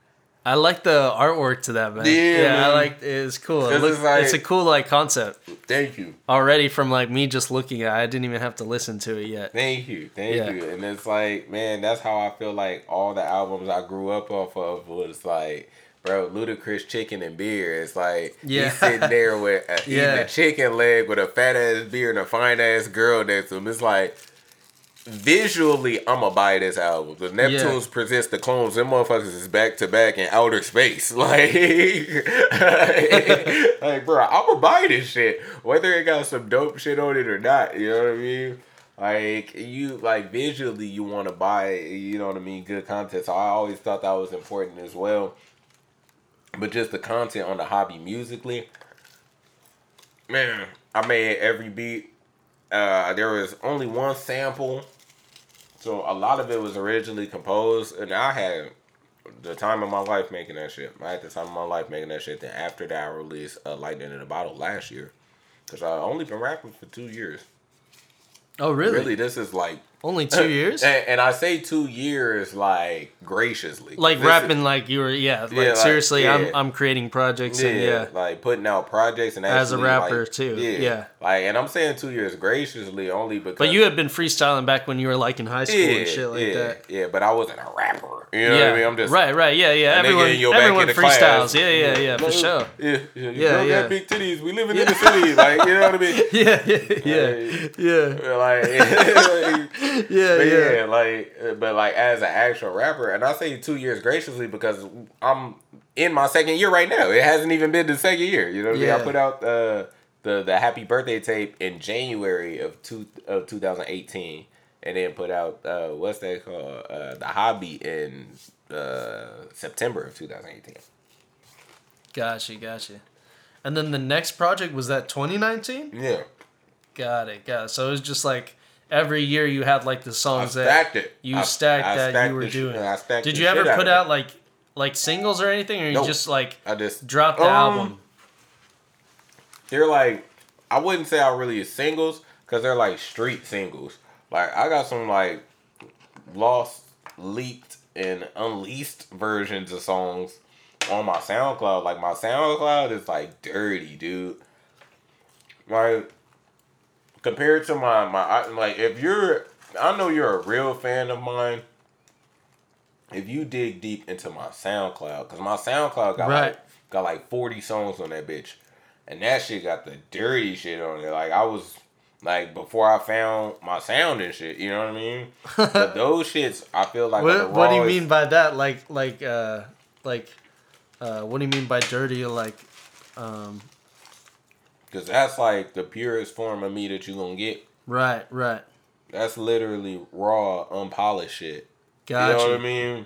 I like the artwork to that man.
Yeah,
I
man.
like it's cool. It looks,
it's like-
it's a cool like concept
thank you,
already from like me just looking at. it. I didn't even have to listen to it yet.
thank you, thank
Yeah.
you. And it's like, man, that's how I feel like all the albums I grew up off of was like. Bro, Ludacris chicken and beer. It's like
Yeah.
he's sitting there with a, eating a chicken leg with a fat ass beer and a fine ass girl next to him. It's like visually, I'ma buy this album. The Neptunes presents the clones. Them motherfuckers is back to back in outer space. Like, like, bro, I'ma buy this shit, whether it got some dope shit on it or not. You know what I mean? Like you, like visually, you want to buy. You know what I mean? Good content. So I always thought that was important as well. But just the content on the hobby musically, man, I made every beat. Uh, there was only one sample, so a lot of it was originally composed, and I had the time of my life making that shit. I had the time of my life making that shit. Then after that, I released uh, "Lightning in a Bottle" last year, cause I only been rapping for two years.
Oh really?
Really, this is like
Only two years?
and, and I say two years like graciously,
like
This is-
rapping like you were yeah, like,
Yeah, like,
seriously,
yeah.
I'm I'm creating projects and yeah.
like putting out projects and
As a rapper,
like,
too, yeah.
Like, and I'm saying two years graciously only because.
But you had been freestyling back when you were like in high school
yeah,
and shit like
yeah,
that.
Yeah, but I wasn't a rapper. You know
yeah,
what I mean? I'm just
right, right, yeah, yeah. Everyone,
in your back
everyone
in the
freestyles.
class.
Yeah, yeah, yeah, for sure.
Yeah, yeah, you
Yeah, yeah.
big titties. We living in the city, like you know what I mean?
Yeah, yeah, yeah, yeah,
Like,
yeah,
but
yeah.
yeah, like, but like as an actual rapper, and I say two years graciously because I'm in my second year right now. It hasn't even been the second year. You know what I mean? I put out uh, the the happy birthday tape in January of two of 2018, and then put out uh, what's that called? Uh, the hobby in uh, September of 2018.
Gotcha, gotcha. And then the next project was that 2019.
Yeah,
Got it, got it. So it was just like every year you had like the
I
songs that
stacked it.
you
I-
stacked
I
that
stacked
you were
the
doing.
I stacked
Did you ever
shit out
put out like like singles or anything, or you
Nope.
just like
I just
dropped the
Um,
album?
They're like I wouldn't say I really is singles because they're like street singles. Like I got some like lost, leaked, and unleashed versions of songs on my SoundCloud. Like my SoundCloud is like dirty, dude. Like compared to my my like if you're I know you're a real fan of mine. If you dig deep into my SoundCloud, because my SoundCloud got
Right.
like got like forty songs on that bitch. And that shit got the dirty shit on it. Like I was like before I found my sound and shit. You know what I mean? but those shits, I feel like.
What, what do you mean by that? Like like uh like uh what do you mean by dirty? Like um.
Cause that's like the purest form of me that you gonna get.
Right, right.
That's literally raw, unpolished shit.
Gotcha.
You know what I mean?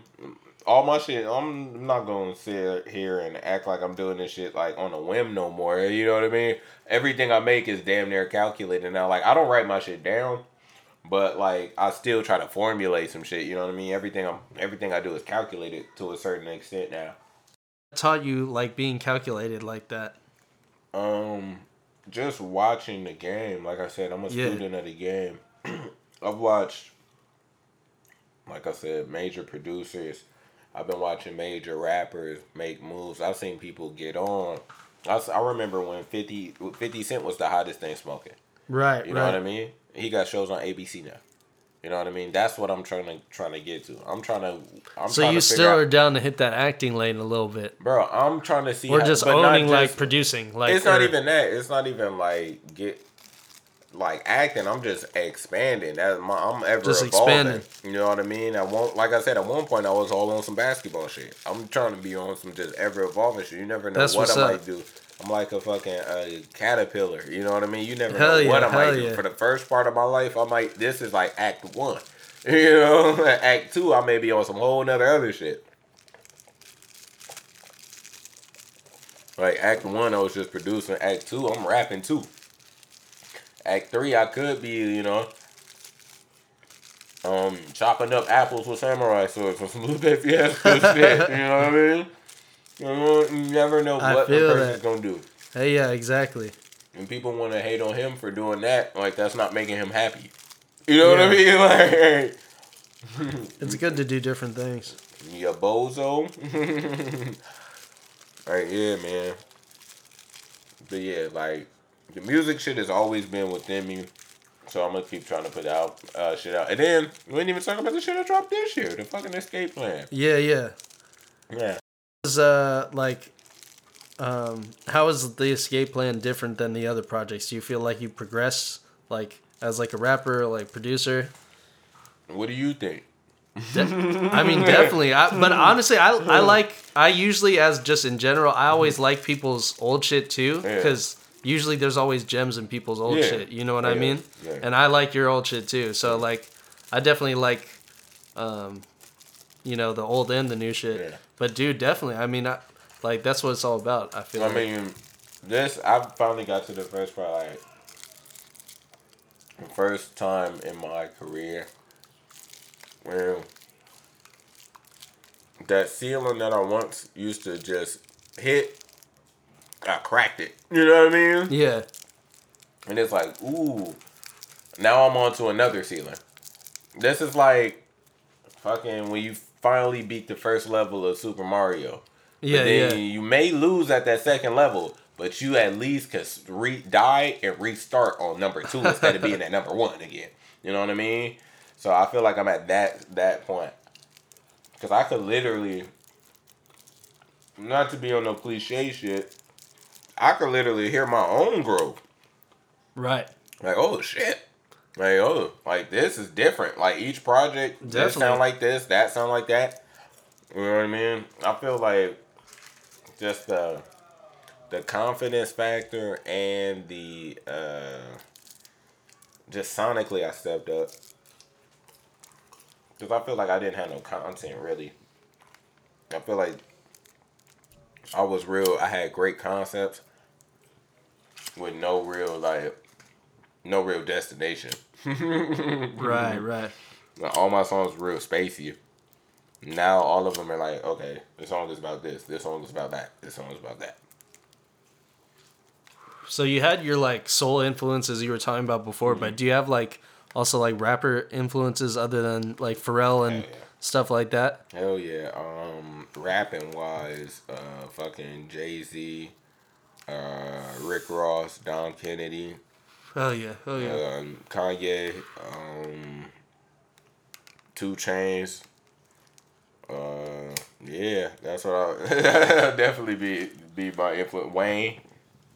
All my shit, I'm not gonna sit here and act like I'm doing this shit like on a whim no more. You know what I mean? Everything I make is damn near calculated now. Like I don't write my shit down, but like I still try to formulate some shit. You know what I mean? Everything I'm, everything I do is calculated to a certain extent now.
Taught you like being calculated like that.
Um, just watching the game. Like I said, I'm a yeah. student of the game. I've watched, like I said, major producers. I've been watching major rappers make moves. I've seen people get on. I, I remember when 50, 50 Cent was the hottest thing smoking.
Right.
You know
right.
what I mean? He got shows on ABC now. You know what I mean? That's what I'm trying to trying to get to. I'm trying to. I'm
so you still out, are down to hit that acting lane a little bit,
bro. I'm trying to see.
We're just owning, just, like producing. Like
it's not even that. It's not even like get like acting. I'm just expanding. That my, I'm ever just evolving. Expanding. You know what I mean? I won't. Like I said, at one point I was all on some basketball shit. I'm trying to be on some just ever evolving shit. You never know That's what I up. might do. I'm like a fucking uh, caterpillar. You know what I mean? You never hell know yeah, what I might yeah. do. For the first part of my life, I might. This is like act one. You know, act two, I may be on some whole nother other shit. Like act one, I was just producing. Act two, I'm rapping too. Act three, I could be, you know, um, chopping up apples with samurai swords or some Lupe Fiasco shit. You know what I mean? You never know what the person's gonna do.
Hey, yeah, exactly.
And people want to hate on him for doing that. Like that's not making him happy. You know yeah. what I mean?
Like, it's good to do different things.
Yeah, bozo. right, yeah, man. But yeah, like the music shit has always been within me. So I'm gonna keep trying to put out uh, shit out. And then we didn't even talk about the shit I dropped this year, the fucking escape plan.
Yeah, yeah.
Yeah
was uh like um how is the escape plan different than the other projects? Do you feel like you progress like as like a rapper, like producer?
What do you think?
De- I mean, definitely. I, but honestly, I I like I usually as just in general, I always like people's old shit too because. Usually there's always gems in people's old yeah. shit. You know what yeah. I mean? Yeah. And I like your old shit too. So like, I definitely like, um, you know, the old and the new shit. But dude, definitely. I mean, I, like that's what it's all about. I feel.
I
like.
mean, this I finally got to the first part. Like, the first time in my career where that ceiling that I once used to just hit, I cracked it. You know what I mean?
Yeah.
And it's like, ooh, now I'm on to another ceiling. This is like fucking when you finally beat the first level of Super Mario. Yeah, but then yeah. You may lose at that second level, but you at least can re- die and restart on number two instead of being at number one again. You know what I mean? So I feel like I'm at that that point because I could literally, not to be on no cliche shit, I could literally hear my own growth.
Right.
Like oh shit. Like oh, like this is different. Like each project, Definitely. this sound like this, that sound like that. You know what I mean? I feel like just the the confidence factor and the uh, just sonically, I stepped up because I feel like I didn't have no content really. I feel like I was real. I had great concepts with no real like no real destination.
right, right.
all my songs real spacey. Now all of them are like, okay, this song is about this, this song is about that, this song is about that.
So you had your like soul influences you were talking about before, mm-hmm. but do you have like also like rapper influences other than like Pharrell and yeah. stuff like that?
Hell yeah. Um rapping wise, uh fucking Jay Z, uh Rick Ross, Dom Kennedy,
Hell yeah, hell yeah.
Um, Kanye, um, 2 Chainz. Uh, yeah, that's what I definitely be be my influence. Wayne,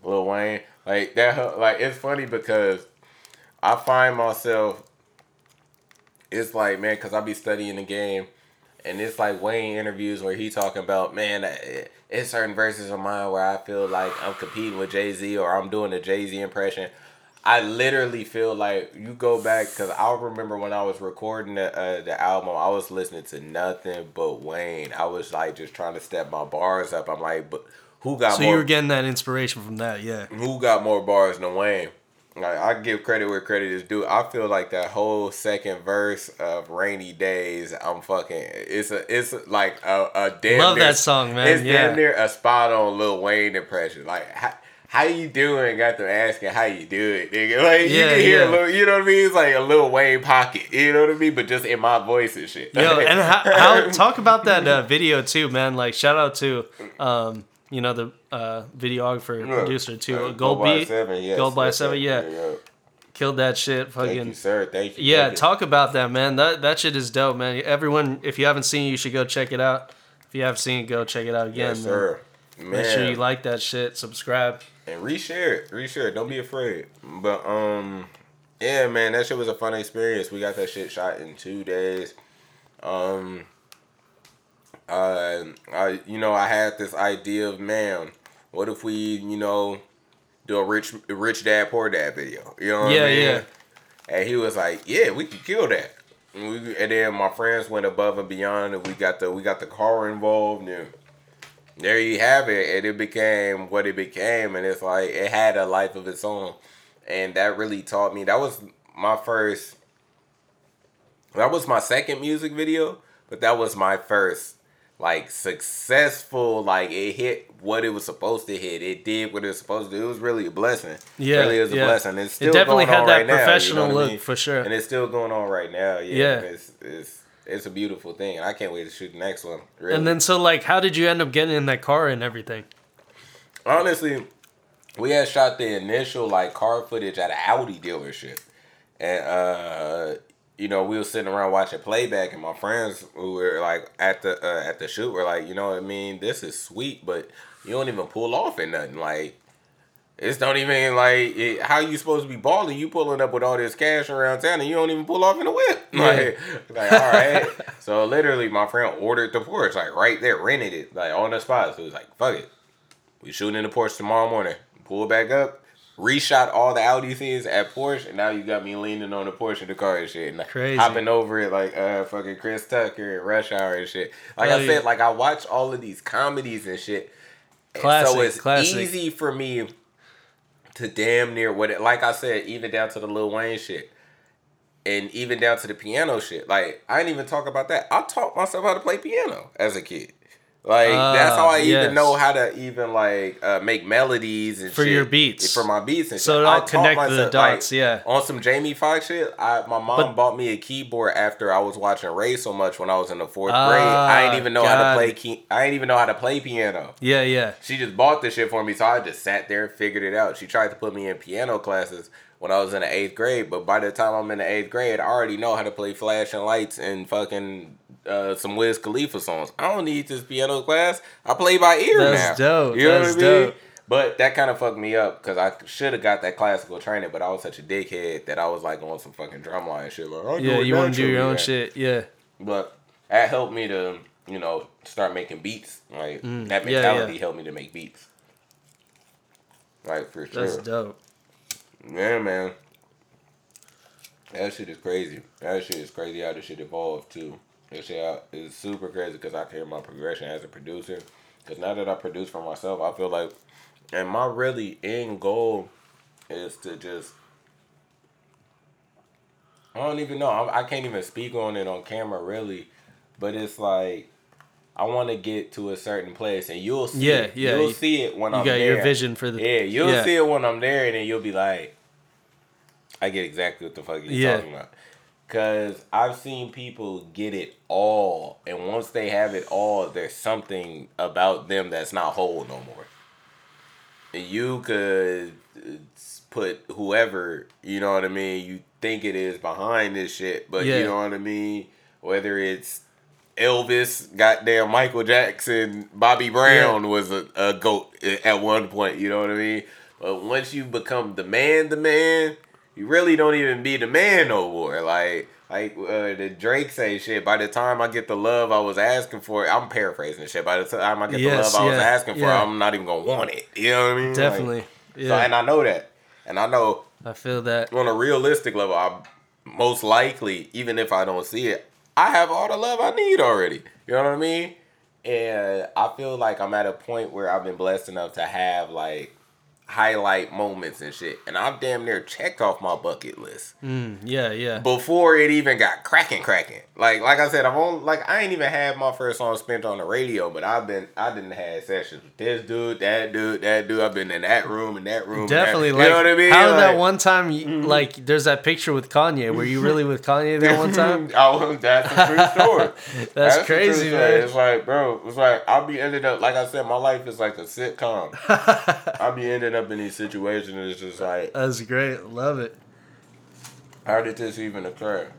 Lil Wayne. Like that. Like it's funny because I find myself. It's like man, cause I be studying the game, and it's like Wayne interviews where he talking about man, it's certain verses of mine where I feel like I'm competing with Jay Z or I'm doing a Jay Z impression. I literally feel like you go back because I remember when I was recording the uh, the album, I was listening to nothing but Wayne. I was like just trying to step my bars up. I'm like, but who got?
So more, you were getting that inspiration from that, yeah.
Who got more bars than Wayne? Like I give credit where credit is due. I feel like that whole second verse of "Rainy Days," I'm fucking. It's a. It's like a, a damn.
Love
near,
that song, man.
It's
yeah.
damn near a spot on Lil Wayne impression. Like. How, how you doing? Got them asking how you do it, nigga. Like yeah, you can hear yeah. a little, you know what I mean? It's like a little Wayne pocket, you know what I mean? But just in my voice and shit.
Yo, and how, how talk about that uh, video too, man? Like shout out to um, you know the uh, videographer yeah. producer too, uh, Gold, Beat, seven, yes, Gold by seven, yeah. yeah. Killed that shit, fucking. Thank
you, sir. Thank you.
Yeah,
thank
talk you. about that, man. That that shit is dope, man. Everyone, if you haven't seen, it, you should go check it out. If you have seen, it, go check it out again. Yes, sir. Man. Make sure you like that shit. Subscribe
and reshare it. Reshare it. Don't be afraid. But um, yeah, man, that shit was a fun experience. We got that shit shot in two days. Um, uh, I you know I had this idea of man, what if we you know do a rich rich dad poor dad video? You know? yeah, I mean? yeah. And he was like, yeah, we could kill that. And, we, and then my friends went above and beyond, and we got the we got the car involved and there you have it and it became what it became and it's like it had a life of its own and that really taught me that was my first that was my second music video but that was my first like successful like it hit what it was supposed to hit it did what it was supposed to do it was really a blessing yeah really was a blessing it's still it definitely going had on that right professional now, you know look I mean?
for sure
and it's still going on right now yeah, yeah. It's, it's it's a beautiful thing, and I can't wait to shoot the next one.
Really. And then, so like, how did you end up getting in that car and everything?
Honestly, we had shot the initial like car footage at an Audi dealership, and uh, you know, we were sitting around watching playback, and my friends who were like at the uh, at the shoot were like, you know, what I mean, this is sweet, but you don't even pull off in nothing. Like, it's don't even like it, how you supposed to be balling. You pulling up with all this cash around town and you don't even pull off in a whip. Like, like all right. so literally, my friend ordered the Porsche like right there, rented it like on the spot. So it was like, fuck it, we shooting in the Porsche tomorrow morning. Pull it back up. Reshot all the Audi scenes at Porsche, and now you got me leaning on the Porsche in the car and shit, and Crazy. hopping over it like uh fucking Chris Tucker and Rush Hour and shit. Like I said, like I watch all of these comedies and shit. Classic, so it's classic. easy for me to damn near what it like I said, even down to the Lil Wayne shit. And even down to the piano shit. Like, I didn't even talk about that. I taught myself how to play piano as a kid. Like uh, that's how I yes. even know how to even like uh, make melodies and
for
shit,
your beats
for my beats and
so
shit.
I'll connect myself, the dots.
Like,
yeah,
on some Jamie Foxx shit. I my mom but, bought me a keyboard after I was watching Ray so much when I was in the fourth uh, grade. I didn't even know God. how to play key. I didn't even know how to play piano.
Yeah, yeah.
She just bought this shit for me, so I just sat there and figured it out. She tried to put me in piano classes when I was in the eighth grade, but by the time I'm in the eighth grade, I already know how to play flashing lights and fucking uh, some Wiz Khalifa songs. I don't need this piano class. I play by ear That's
now. dope. You know That's what I mean? dope.
But that kind of fucked me up because I should have got that classical training, but I was such a dickhead that I was like on some fucking drumline shit. Like, oh,
yeah, you want to do your own shit, yeah.
But that helped me to, you know, start making beats. Like mm, that mentality yeah, yeah. helped me to make beats. Like for sure.
That's dope.
Yeah, man. That shit is crazy. That shit is crazy how this shit evolved too. That shit is super crazy because I can hear my progression as a producer. Because now that I produce for myself, I feel like, and my really end goal is to just. I don't even know. I, I can't even speak on it on camera really, but it's like I want to get to a certain place, and you'll see. Yeah, it. yeah. You'll you, see it when I'm there. You got your
vision for the.
Yeah, you'll yeah. see it when I'm there, and then you'll be like, I get exactly what the fuck you're yeah. talking about. Cause I've seen people get it all, and once they have it all, there's something about them that's not whole no more. And you could uh, put whoever you know what I mean. You think it is behind this shit, but yeah. you know what I mean. Whether it's Elvis, goddamn Michael Jackson, Bobby Brown yeah. was a, a goat at one point. You know what I mean? But once you become the man, the man, you really don't even be the man no more. Like like uh, the Drake say shit. By the time I get the love I was asking for, I'm paraphrasing shit. By the time I get
Yes,
the love I was
yeah,
asking for,
yeah.
I'm not even gonna want it. You know what I mean? Like,
Definitely.
so-
Yeah.
and I know that, and I know
I feel that.
on a realistic level, I most likely, even if I don't see it, I have all the love I need already. You know what I mean? And I feel like I'm at a point where I've been blessed enough to have like highlight moments and shit. And I've damn near checked off my bucket list
Mm, yeah, yeah.
before it even got cracking cracking. Like like I said, I've only like I ain't even had my first song spent on the radio, but I've been I didn't have sessions with this dude, that dude, that dude. I've been in that room and that room. and that-
Definitely,
you know what I mean?
how that
Like- mm-hmm.
one time, you, like there's that picture with Kanye. Were you really with Kanye that one time?
oh, that's a true story.
That's,
a true
crazy,
story.
man.
It's like, bro, it's like I'll be ended up like I said, my life is like a sitcom. I'll be ended up in these situations. It's just like,
That's great. Love it.
how did this even occur?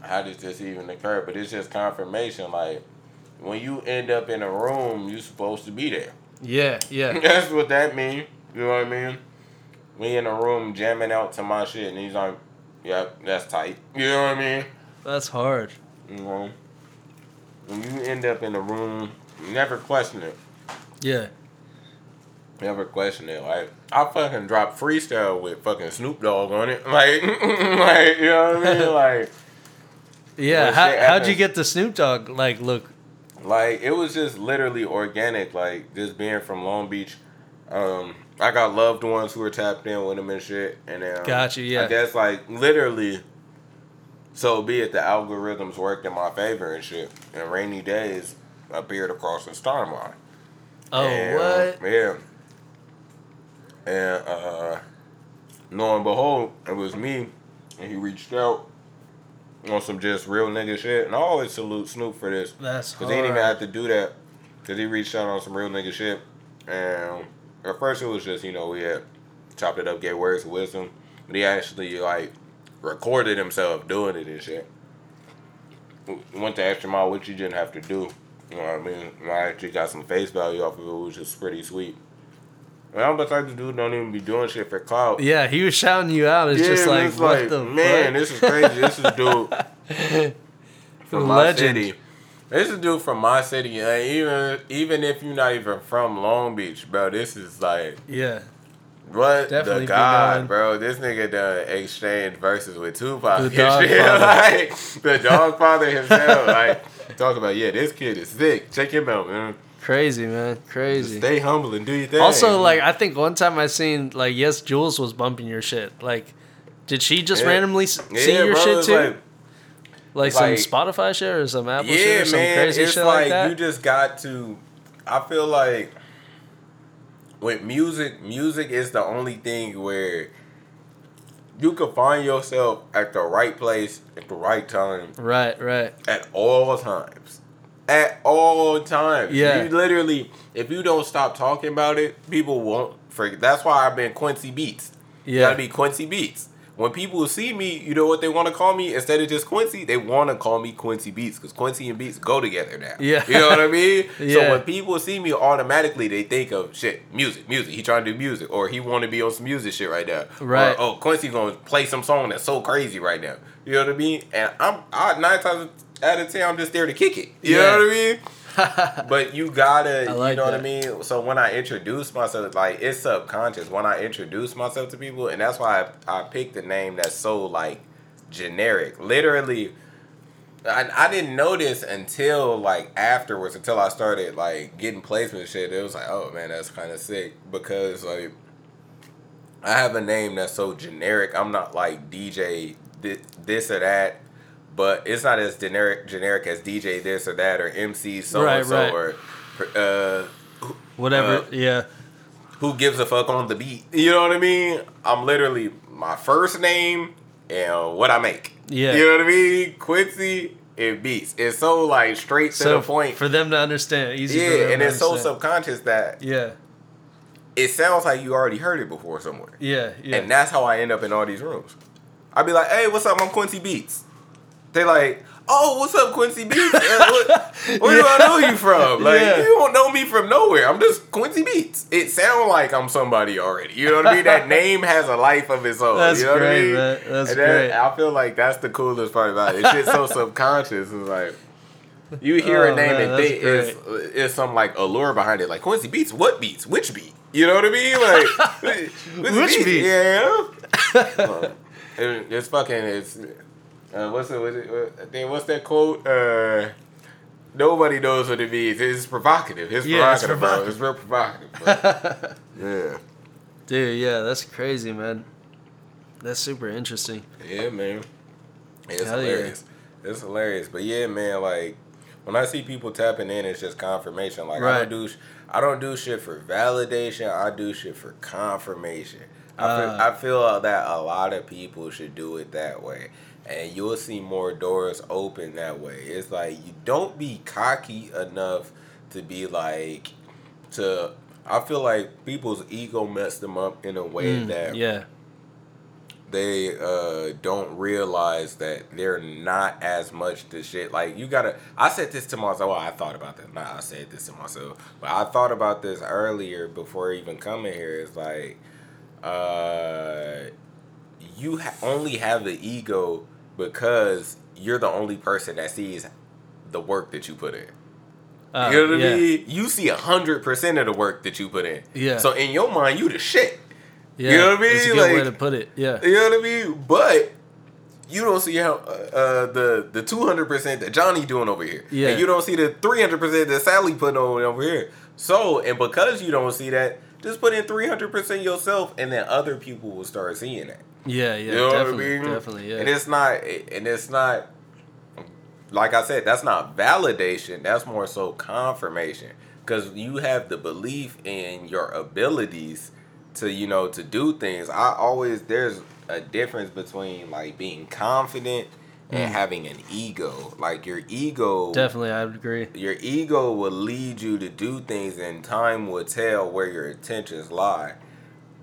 How did this even occur? But it's just confirmation. Like when you end up in a room, you're supposed to be there.
Yeah, yeah.
That's what that means. You know what I mean? We in a room jamming out to my shit, and he's like, "Yep, that's tight." You know what I mean?
That's hard.
You know, when you end up in a room, you never question it.
Yeah.
Never question it. Like I fucking dropped freestyle with fucking Snoop Dogg on it. Like, like you know what I mean? Like,
Yeah. How, how'd you get the Snoop Dogg like look?
like it was just literally organic. Like just being from Long Beach. Um, I got loved ones who were tapped in with him and shit. And then um,
Gotcha, yeah.
I guess like literally. So be it the algorithms worked in my favor and shit. And rainy days appeared across the star line.
Oh,
And,
what?
Yeah. And uh lo and behold, it was me and he reached out on some just real nigga shit. And I always salute Snoop for this.
That's
Cause he didn't even have to do that. Cause he reached out on some real nigga shit. And at first it was just, you know, we had chopped it up, gave words of wisdom. But he actually like recorded himself doing it and shit. Went to extra mile, which you didn't have to do. You know what I mean? And I actually got some face value off of it, which is pretty sweet. And I'm the of dude don't even be doing shit for clout.
Yeah, he was shouting you out. It's just like,
it's
what the
man,
fuck?
this is crazy. this is dude from my
Legend.
city. This is dude from my city. Like, even even if you're not even from Long Beach, bro, this is like
Yeah.
what
Definitely
the god, bro. This nigga done exchanged verses with Tupac
The dog
like the dog father himself. like talk about yeah, this kid is sick. Check him out, man.
Crazy, man. Crazy.
Stay humble and do your thing.
Also, like I think one time I seen like yes, Jules was bumping your shit. Like, did she just
Yeah.
randomly s-
yeah,
see your
bro,
shit too?
Like,
Like,
like-
some Spotify shit or some Apple
yeah,
shit or some
man.
crazy
it's
shit
like,
like, that?
you just got to. I feel like with music, music is the only thing where you can find yourself at the right place at the right time
right, right.
at all times. At all times.
Yeah.
You literally, if you don't stop talking about it, people won't forget. That's why I've been Quincy Beats.
Yeah.
gotta be Quincy Beats. When people see me, you know what they want to call me? Instead of just Quincy, they want to call me Quincy Beats because Quincy and Beats go together now.
Yeah.
You know what I mean?
yeah.
So when people see me, automatically they think of shit, music, music. He trying to do music, or he want to be on some music shit right now.
Right.
Or, oh, Quincy gonna play some song that's so crazy right now. You know what I mean? And I'm I, nine times out of ten, I'm just there to kick it. You
Yeah.
know what I mean? but you gotta,
like
you know what I mean. So when I introduce myself, like it's subconscious when I introduce myself to people, and that's why I, I picked a name that's so like generic. Literally, I, I didn't know this until like afterwards, until I started like getting placement shit. It was like, oh man, that's kind of sick because like I have a name that's so generic. I'm not like DJ thi- this or that, but it's not as generic generic as DJ this or that or MC so
Right,
and so
right.
or uh,
Whatever.
Uh,
yeah.
who gives a fuck on the beat. You know what I mean? I'm literally my first name and what I make.
Yeah.
You know what I mean? Quincy and beats. It's so like straight to the point.
for them to understand, easy. for
yeah, and it's so subconscious that
Yeah.
it sounds like you already heard it before somewhere.
Yeah. Yeah.
And that's how I end up in all these rooms. I'd be like, hey, what's up? I'm Quincy Beats. They like, oh, what's up, Quincy Beats? Uh, what, where do I know you from? Like,
Yeah.
you don't know me from nowhere. I'm just Quincy Beats. It sounds like I'm somebody already. You know what I mean? That name has a life of its own.
That's
you know what I
great,
mean?
man. That's
And that-
great.
I feel like that's the coolest part about it. It's just so subconscious. It's like. You hear
Oh,
a name
man,
and think it's, it's some like allure behind it. Like Quincy Beats, what beats? Which beat? You know what I mean? Like Quincy
Which beat?
Yeah. Uh, it- it's fucking. It's uh, what's it, what, what's that quote? Uh, nobody knows what it means. It's provocative. It's
Yeah, it's
provocative, bro. It's real provocative. Yeah.
Dude, yeah, that's crazy, man. That's super interesting.
Yeah, man. It's
Hell yeah.
hilarious. It's hilarious. But yeah, man, like when I see people tapping in, it's just confirmation. Like I don't do sh- I don't do shit for validation. I do shit for confirmation. I feel,
Uh.
I feel that a lot of people should do it that way. And you'll see more doors open that way. It's like you don't be cocky enough to be like to I feel like people's ego messed them up in a way
Mm,
that
yeah.
they uh don't realize that they're not as much the shit like you gotta i said this to myself well i thought about this not i said this to myself but i thought about this earlier before even coming here it's like uh you ha- only have the ego because you're the only person that sees the work that you put in
Uh,
you know what
yeah.
I mean? You see a hundred percent of the work that you put in.
Yeah.
So in your mind, you the shit.
Yeah.
You know what I
That's a
mean?
good way to put it. Yeah.
You know what I mean? But you don't see how uh, uh, the the two hundred percent that Johnny doing over here,
Yeah.
and you don't see the three hundred percent that Sally putting on over here. So, and because you don't see that, just put in three hundred percent yourself, and then other people will start seeing that.
Yeah, yeah,
You know
definitely,
I mean?
definitely, yeah.
And it's not, and it's not, like I said, that's not validation. That's more so confirmation, because you have the belief in your abilities to, you know, to do things. I always there's a difference between like being confident and
Mm.
having an ego. Like your ego,
definitely, I would agree.
your ego will lead you to do things and time will tell where your intentions lie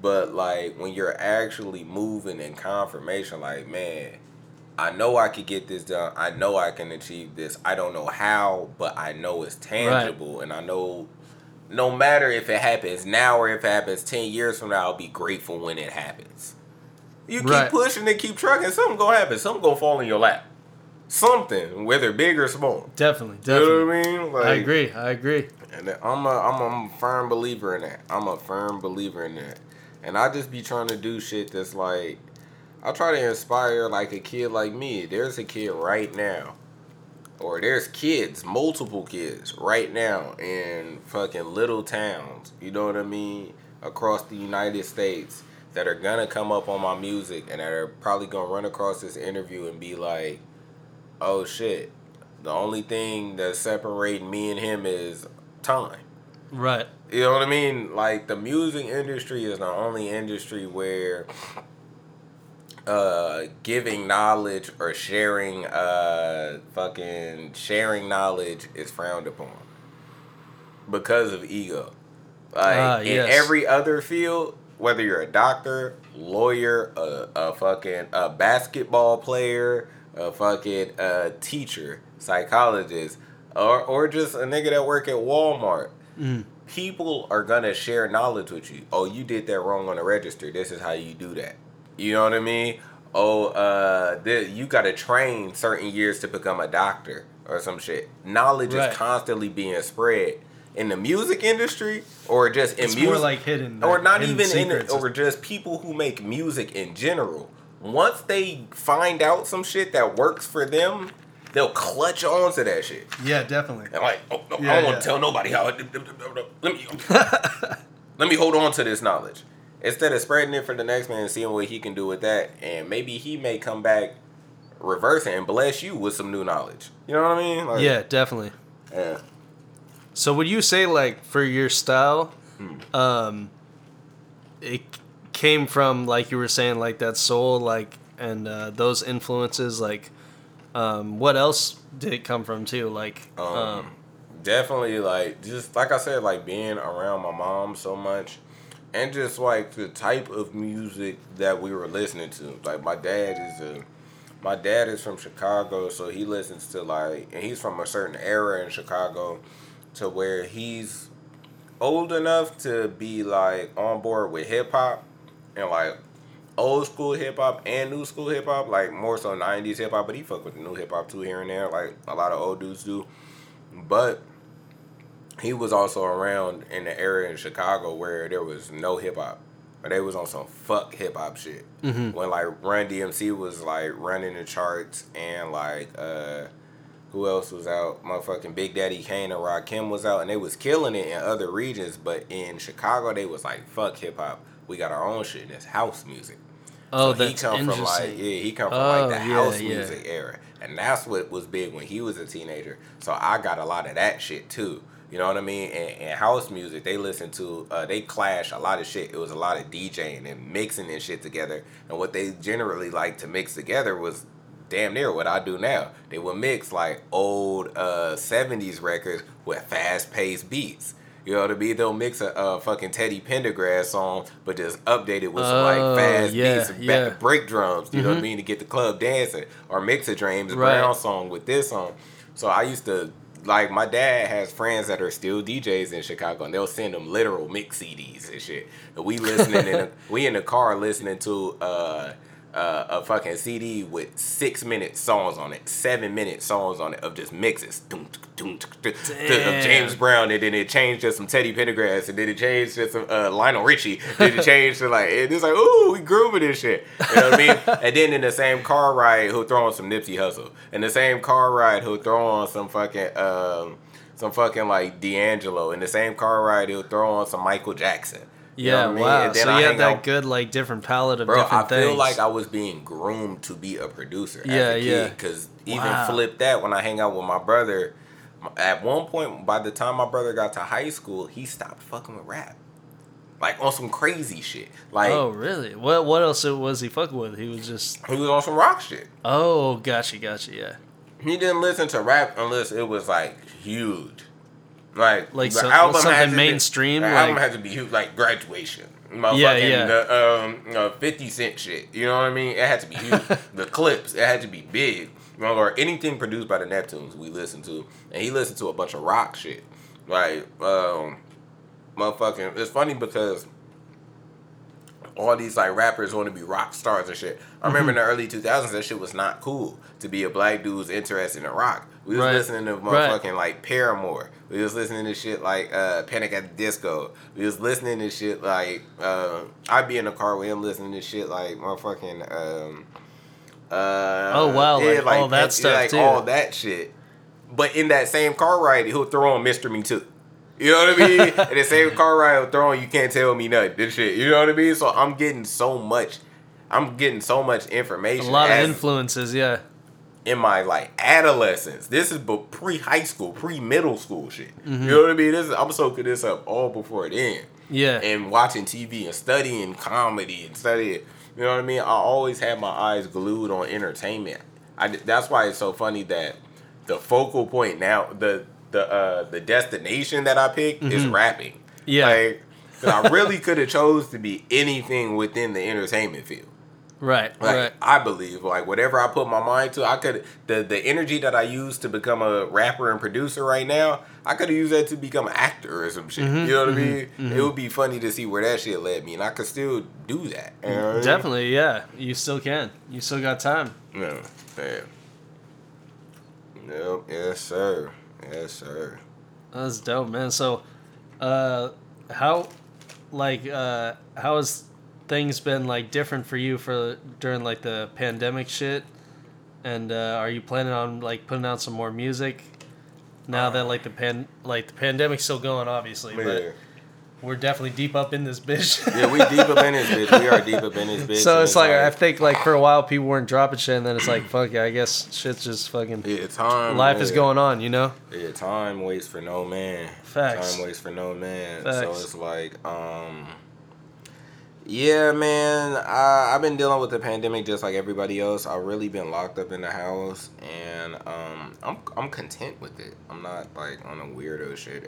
but like when you're actually moving in confirmation like man i know i could get this done i know i can achieve this i don't know how but i know it's tangible and i know no matter if it happens now or if it happens 10 years from now i'll be grateful when it happens you keep
Right.
pushing and keep trucking something gonna happen something gonna fall in your lap something whether big or small
Definitely,
you know what I mean? Like,
I agree. I agree.
And I'm a, I'm a firm believer in that. I'm a firm believer in that. And I just be trying to do shit that's like, I try to inspire like a kid like me. There's a kid right now, or there's kids, multiple kids right now in fucking little towns. You know what I mean? Across the United States that are gonna come up on my music and that are probably gonna run across this interview and be like, oh shit, the only thing that's separating me and him is time.
Right.
You know what I mean? Like the music industry is the only industry where uh giving knowledge or sharing uh fucking sharing knowledge is frowned upon because of ego. Like
Ah,
in every other field, whether you're a doctor, lawyer, a, a fucking a basketball player, a fucking uh, teacher, psychologist, or or just a nigga that work at Walmart,
Mm.
people are gonna share knowledge with you. Oh, you did that wrong on the register. This is how you do that. You know what I mean? Oh, uh, th- you got to train certain years to become a doctor or some shit. Knowledge
Right.
is constantly being spread in the music industry or just in
It's
music
more like hidden,
or not
hidden
even in
secrets.
or just people who make music in general. Once they find out some shit that works for them, they'll clutch on to that shit.
Yeah, definitely.
And like, oh no,
Yeah,
I don't
yeah.
want to tell nobody how. It, let me let me hold on to this knowledge instead of spreading it for the next man and seeing what he can do with that, and maybe he may come back reverse it, and bless you with some new knowledge. You know what I mean? Like,
Yeah, definitely.
yeah.
So would you say like for your style,
Hmm.
um, it came from like you were saying like that soul like and uh, those influences like, um, what else did it come from too? Like,
Um,
um,
definitely like just like I said, like being around my mom so much, and just like the type of music that we were listening to. Like my dad is a my dad is from Chicago, so he listens to like, and he's from a certain era in Chicago, to where he's old enough to be like on board with hip hop and like old school hip hop and new school hip hop, like more so '90s hip hop, but he fuck with the new hip hop too here and there, like a lot of old dudes do. But he was also around in the area in Chicago where there was no hip hop. But they was on some fuck hip hop shit.
Mm-hmm.
When like Run DMC was like running the charts and like uh who else was out? Motherfucking Big Daddy Kane and Rakim was out and they was killing it in other regions, but in Chicago they was like fuck hip hop. We got our own shit and it's house music.
Oh,
so he come from like yeah, he come from
Oh,
like the
yeah,
house
yeah.
music era, and that's what was big when he was a teenager. So I got a lot of that shit too. You know what I mean? And, and house music, they listen to, uh, they clash a lot of shit. It was a lot of DJing and mixing and shit together. And what they generally like to mix together was damn near what I do now. They would mix like old uh, 70s records with fast paced beats. You know what I mean? They'll mix a uh, fucking Teddy Pendergrass song, but just update it with some
Oh,
like fast
yeah,
beats and
yeah.
back break drums. You know what I
Mhm.
mean? To get the club dancing, or mix a James
Right.
Brown song with this song. So I used to like my dad has friends that are still DJs in Chicago, and they'll send them literal mix CDs and shit. And we listening in the, we in the car listening to uh, uh, a fucking CD with six minute songs on it, seven minute songs on it of just mixes. Doom, doom, doom, doom, Of James Brown, and then it changed to some Teddy Pendergrass, and then it changed to some uh, Lionel Richie. Then it changed to like, it's like, ooh, we grooving this shit. You know what I mean? And then in the same car ride, he'll throw on some Nipsey Hussle. In the same car ride, he'll throw on some fucking, um, some fucking like D'Angelo. In the same car ride, he'll throw on some Michael Jackson. You know
Yeah,
what I mean?
wow. So
I
you had that
out-
good, like, different palette of different things.
Bro, I
different
feel like I was being groomed to be a producer
Yeah,
as a
yeah.
Because even
Wow.
flip that when I hang out with my brother, at one point, by the time my brother got to high school, he stopped fucking with rap. Like on some crazy shit. Like
oh, really? What What else was he fucking with? He was just.
he was on some rock shit.
Oh, gotcha, gotcha. Yeah.
He didn't listen to rap unless it was like huge. Like
Like
the
some-
album
something
had to be-
mainstream,
the album
like-
had to be huge, like graduation.
Yeah,
Motherfucking
yeah.
The, um, uh, Fifty Cent shit. You know what I mean? It had to be huge. the Clipse, it had to be big. Or anything produced by the Neptunes we listened to, and he listened to a bunch of rock shit. Like, um, motherfucking. It's funny because all these like rappers want to be rock stars and shit. I remember in the early 2000s that shit was not cool to be a black dude's interested in rock. We was
Right.
listening to
Right.
motherfucking like Paramore. We was listening to shit like uh, Panic at the Disco. We was listening to shit like uh, I'd be in the car with him listening to shit like motherfucking um uh
Oh, wow, like, all that stuff,
like
too.
all that shit. But in that same car ride, he'll throw on Mr. Me Too. You know what I mean? and the same car ride, he'll throw You Can't Tell Me Nothing. This shit. You know what I mean? So I'm getting so much. I'm getting so much information.
A lot of influences, yeah.
in my like adolescence. This is pre high school, pre middle school shit.
Mm-hmm.
You know what I mean? This is, I'm soaking this up all before then.
Yeah.
And watching TV and studying comedy and studying. You know what I mean? I always had my eyes glued on entertainment. I, that's why it's so funny that the focal point now, the the uh, the destination that I picked is rapping.
Mm-hmm. Yeah.
Like, I really could have chose to be anything within the entertainment field.
right,
Like
right.
I believe, like whatever I put my mind to, I could the the energy that I use to become a rapper and producer right now, I could have used that to become an actor or some shit.
Mm-hmm,
you know what I mean? It would be funny to see where that shit led me, and I could still do that. You know I mean?
Definitely, yeah. You still can. You still got time.
Yeah. Yeah. Yep. Yes, sir. Yes, sir.
That's dope, man. So, uh, how, like, uh, how has things been like different for you for during like the pandemic shit? And uh, are you planning on like putting out some more music now that like the pan like the pandemic's still going, obviously,
Yeah.
but we're definitely deep up in this bitch.
Yeah, we deep up in this bitch. We are deep up in this bitch.
so
and
it's like I think like for a while people weren't dropping shit, and then it's like fuck yeah, I guess shit's just fucking
yeah, time.
life is going on, you know.
Yeah, time waits for no man.
Facts.
Time waits for no man. So it's like, um, Yeah, man. I, I've been dealing with the pandemic just like everybody else. I've really been locked up in the house, and um, I'm I'm content with it. I'm not like on a weirdo shit.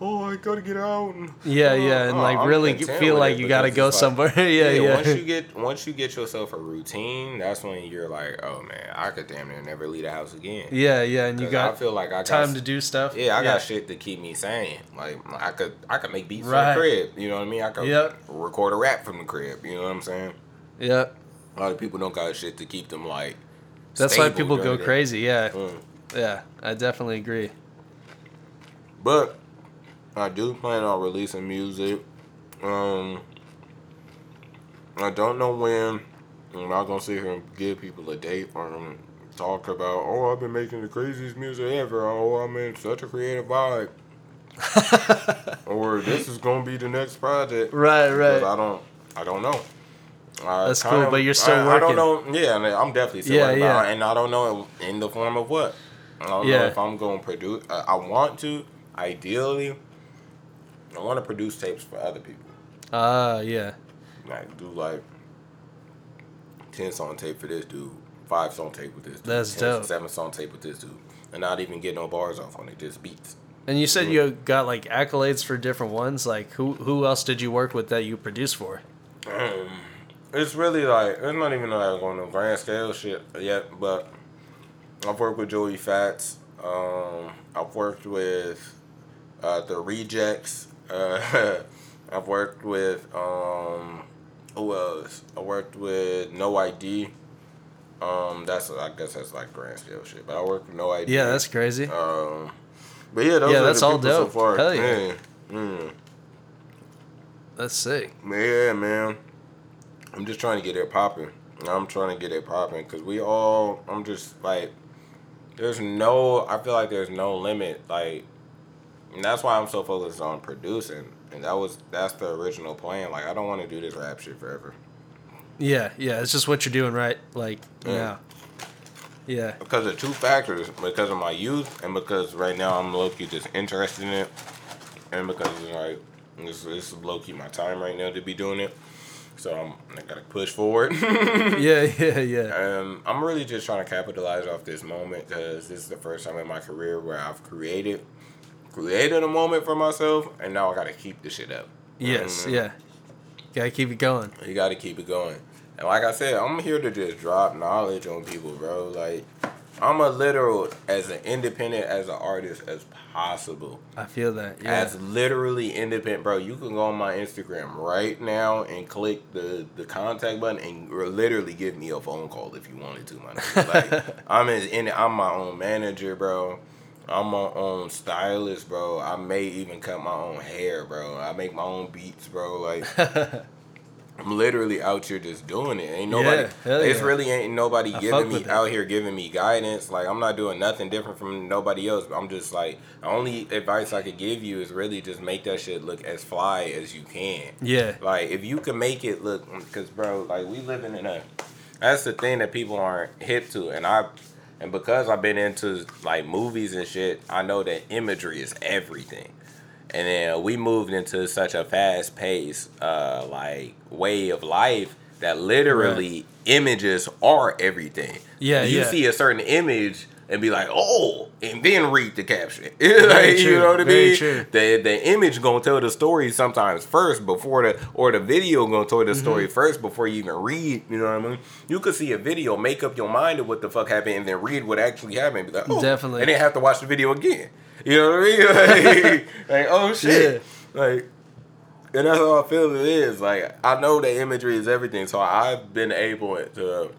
Oh, I gotta get out. And,
yeah, yeah, and like I'm really feel like you gotta go somewhere. Like, yeah, yeah,
yeah. Once you get once you get yourself a routine, that's when you're like, oh man, I could damn near never leave the house again.
Yeah, yeah, and you got I feel like I got time to do stuff.
Yeah, I yeah. got shit to keep me sane. Like I could I could make beats right. from the crib. You know what I mean? I could yep. record a rap from the crib. You know what I'm saying?
Yeah.
A lot of people don't got shit to keep them like.
That's why people go crazy. Yeah. Mm. Yeah, I definitely agree.
But I do plan on releasing music. Um, I don't know when. I'm not gonna sit here and give people a date or talk about. Oh, I've been making the craziest music ever. Oh, I'm in such a creative vibe. or this is gonna be the next project.
Right, right.
I don't, I don't know.
I That's cool, of, but you're still I, working.
I don't know. Yeah, I'm definitely still yeah, working. Yeah. and I don't know in the form of what. I don't yeah. know if I'm going to produce. I, I want to. Ideally, I want to produce tapes for other people.
Ah, uh, yeah.
Like do like ten song tape for this dude, five song tape with this dude,
That's 10, dope.
seven song tape with this dude, and not even get no bars off on it, just beats.
And you said mm-hmm. you got like accolades for different ones. Like who who else did you work with that you produced for?
Um, it's really like it's not even like on a grand scale shit yet, but I've worked with Joey Fatts. Um, I've worked with uh, the Rejects. Uh, I've worked with um, who else? I worked with No ID. Um, that's I guess that's like grand scale shit. But I worked with No ID.
Yeah, that's crazy.
Um, but yeah, those yeah, that's all dope. So far. Hell yeah. Mm.
That's sick.
Yeah, man. I'm just trying to get it popping. I'm trying to get it popping because we all. I'm just like, there's no. I feel like there's no limit. Like, and that's why I'm so focused on producing. And that was that's the original plan. Like, I don't want to do this rap shit forever.
Yeah, yeah. It's just what you're doing, right? Like, yeah. yeah. Yeah.
Because of two factors. Because of my youth and because right now I'm low key just interested in it. And because it's like, this, this is low key my time right now to be doing it. So I'm, I gotta push forward.
yeah, yeah, yeah.
And I'm really just trying to capitalize off this moment because this is the first time in my career where I've created, created a moment for myself, and now I gotta keep the shit up.
Yes, mm-hmm. yeah. Gotta keep it going.
You gotta keep it going. And like I said, I'm here to just drop knowledge on people, bro. Like I'm a literal as an independent as an artist as possible.
I feel that. Yeah.
As literally independent, bro. You can go on my Instagram right now and click the the contact button and literally give me a phone call if you wanted to, man. Like I'm in, I'm my own manager, bro. I'm my own stylist, bro. I may even cut my own hair, bro. I make my own beats, bro. Like I'm literally out here just doing it. Ain't nobody. Yeah, it's yeah. really ain't nobody I giving me out here giving me guidance. Like I'm not doing nothing different from nobody else. But I'm just like the only advice I could give you is really just make that shit look as fly as you can.
Yeah.
Like if you can make it look, because bro, like we living in a. That's the thing that people aren't hip to, and I, and because I've been into like movies and shit, I know that imagery is everything and then we moved into such a fast pace uh like way of life that literally right. images are everything
yeah
you
yeah.
see a certain image and be like, oh, and then read the caption. like, you know what I mean? The the image gonna tell the story sometimes first before the or the video gonna tell the mm-hmm. story first before you even read. You know what I mean? You could see a video, make up your mind of what the fuck happened, and then read what actually happened. Be like, oh,
definitely,
and then have to watch the video again. You know what I mean? Like, like oh shit. Yeah. Like and that's how I feel it is. Like I know that imagery is everything. So I've been able to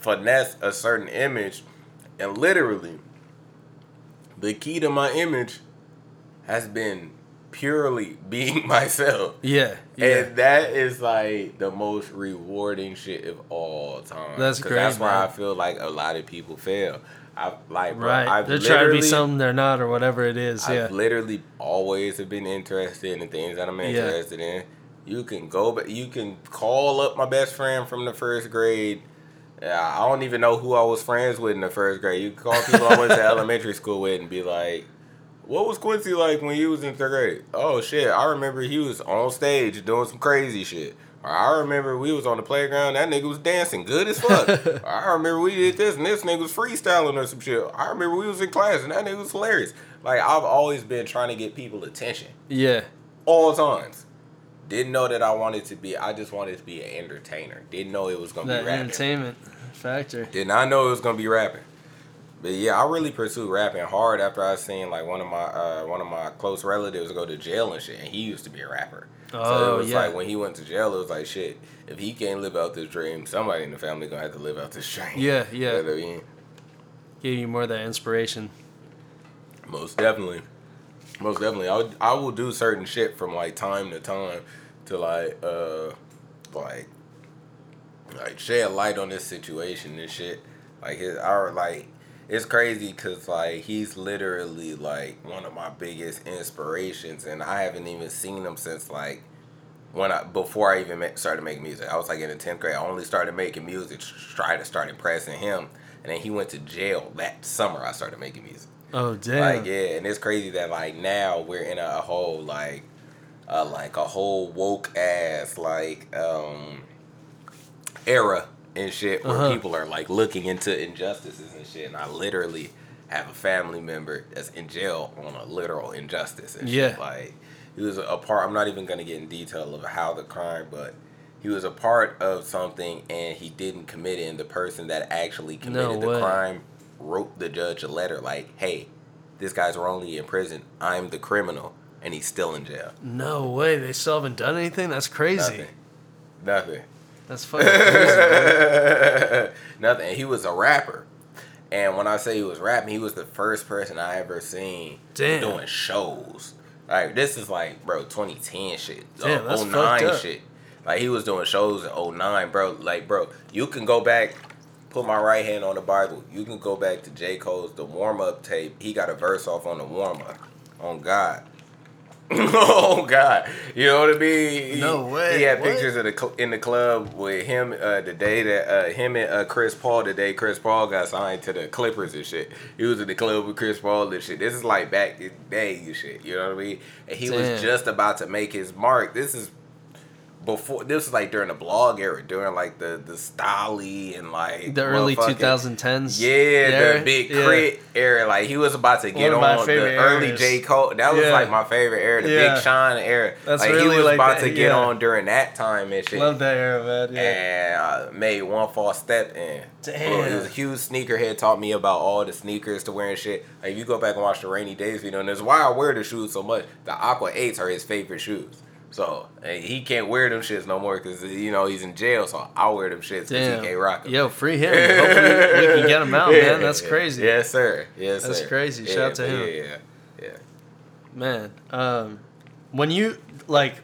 finesse a certain image and literally the key to my image has been purely being myself.
Yeah, yeah.
And that is like the most rewarding shit of all time.
That's great.
That's why
man.
I feel like a lot of people fail. I like bro,
right.
I've
they're trying to be something they're not or whatever it is.
I've
yeah.
literally always have been interested in things that I'm interested yeah. in. You can go, but you can call up my best friend from the first grade. Yeah, I don't even know who I was friends with in the first grade. You can call people I went to elementary school with and be like, "What was Quincy like when he was in third grade?" Oh shit, I remember he was on stage doing some crazy shit. I remember we was on the playground, that nigga was dancing good as fuck. I remember we did this and this nigga was freestyling or some shit. I remember we was in class and that nigga was hilarious. Like I've always been trying to get people attention.
Yeah.
All times. Didn't know that I wanted to be I just wanted to be an entertainer. Didn't know it was gonna
That
be rapping.
entertainment factor.
Did not know it was gonna be rapping. But yeah, I really pursued rapping hard after I seen like one of my uh, one of my close relatives go to jail and shit, and he used to be a rapper. So
Oh,
it was
yeah.
like when he went to jail, it was like shit. If he can't live out this dream, somebody in the family gonna have to live out this dream.
Yeah, yeah.
You know I mean?
Give you more of that inspiration.
Most definitely. Most definitely. I would, I will do certain shit from like time to time to like uh like like shed light on this situation and shit. Like his our like it's crazy because like he's literally like one of my biggest inspirations and I haven't even seen him since like when I before I even started making music. I was like in the tenth grade. I only started making music, try to start impressing him, and then he went to jail that summer. I started making music.
Oh damn.
Like yeah, and it's crazy that like now we're in a, whole like, uh, like a whole woke ass like um era and shit where
Uh-huh.
people are like looking into injustices and shit. And I literally have a family member that's in jail on a literal injustice and shit.
Yeah.
Like he was a part. I'm not even gonna get in detail of how the crime, but. He was a part of something and he didn't commit it, and the person that actually committed the crime wrote the judge a letter like, "Hey, this guy's wrongly in prison. I'm the criminal, and he's still in jail."
No way. They still haven't done anything. That's crazy.
Nothing. Nothing.
That's fucking crazy.
Nothing. He was a rapper. And when I say he was rapping, he was the first person I ever seen
Damn.
doing shows. Like this is like, bro, 2010 shit.
Damn,
uh,
that's
09
up.
shit. Like he was doing shows in 09, bro. Like, bro, you can go back, put my right hand on the Bible. You can go back to J. Cole's the warm up tape. He got a verse off on the warm up. On God. oh God, you know what I mean?
No way,
He had
what?
pictures of the cl- in the club with him uh, the day that uh, him and uh, Chris Paul the day Chris Paul got signed to the Clippers and shit. He was in the club with Chris Paul and shit. This is like back in the day and shit. You know what I mean? And he
Damn.
was just about to make his mark. This is before. This was like during the blog era, during like the the Stalley and like
the early 2010s.
yeah,
era?
the big
Yeah.
K.R.I.T. era. Like he was about to get on the early. J Cole. That was
Yeah.
like my favorite era, the
Yeah.
Big Sean era.
That's
like
really
he was
like
about
that,
to get
yeah.
on during that time and shit.
Love that era, man. Yeah.
And uh, made one false step and
Damn.
he was a huge sneakerhead. Taught me about all the sneakers to wear and shit. Like if you go back and watch the Rainy Days video, and that's why I wear the shoes so much. The Aqua Eights are his favorite shoes. So and he can't wear them shits no more because you know he's in jail. So I wear them shits because he can't rock them.
Yo, free him. Hopefully we can get him out, man. That's crazy.
Yes, sir. Yes,
That's
sir.
crazy. Shout
Yeah,
out to him.
Yeah, yeah, yeah.
Man, um, when you like,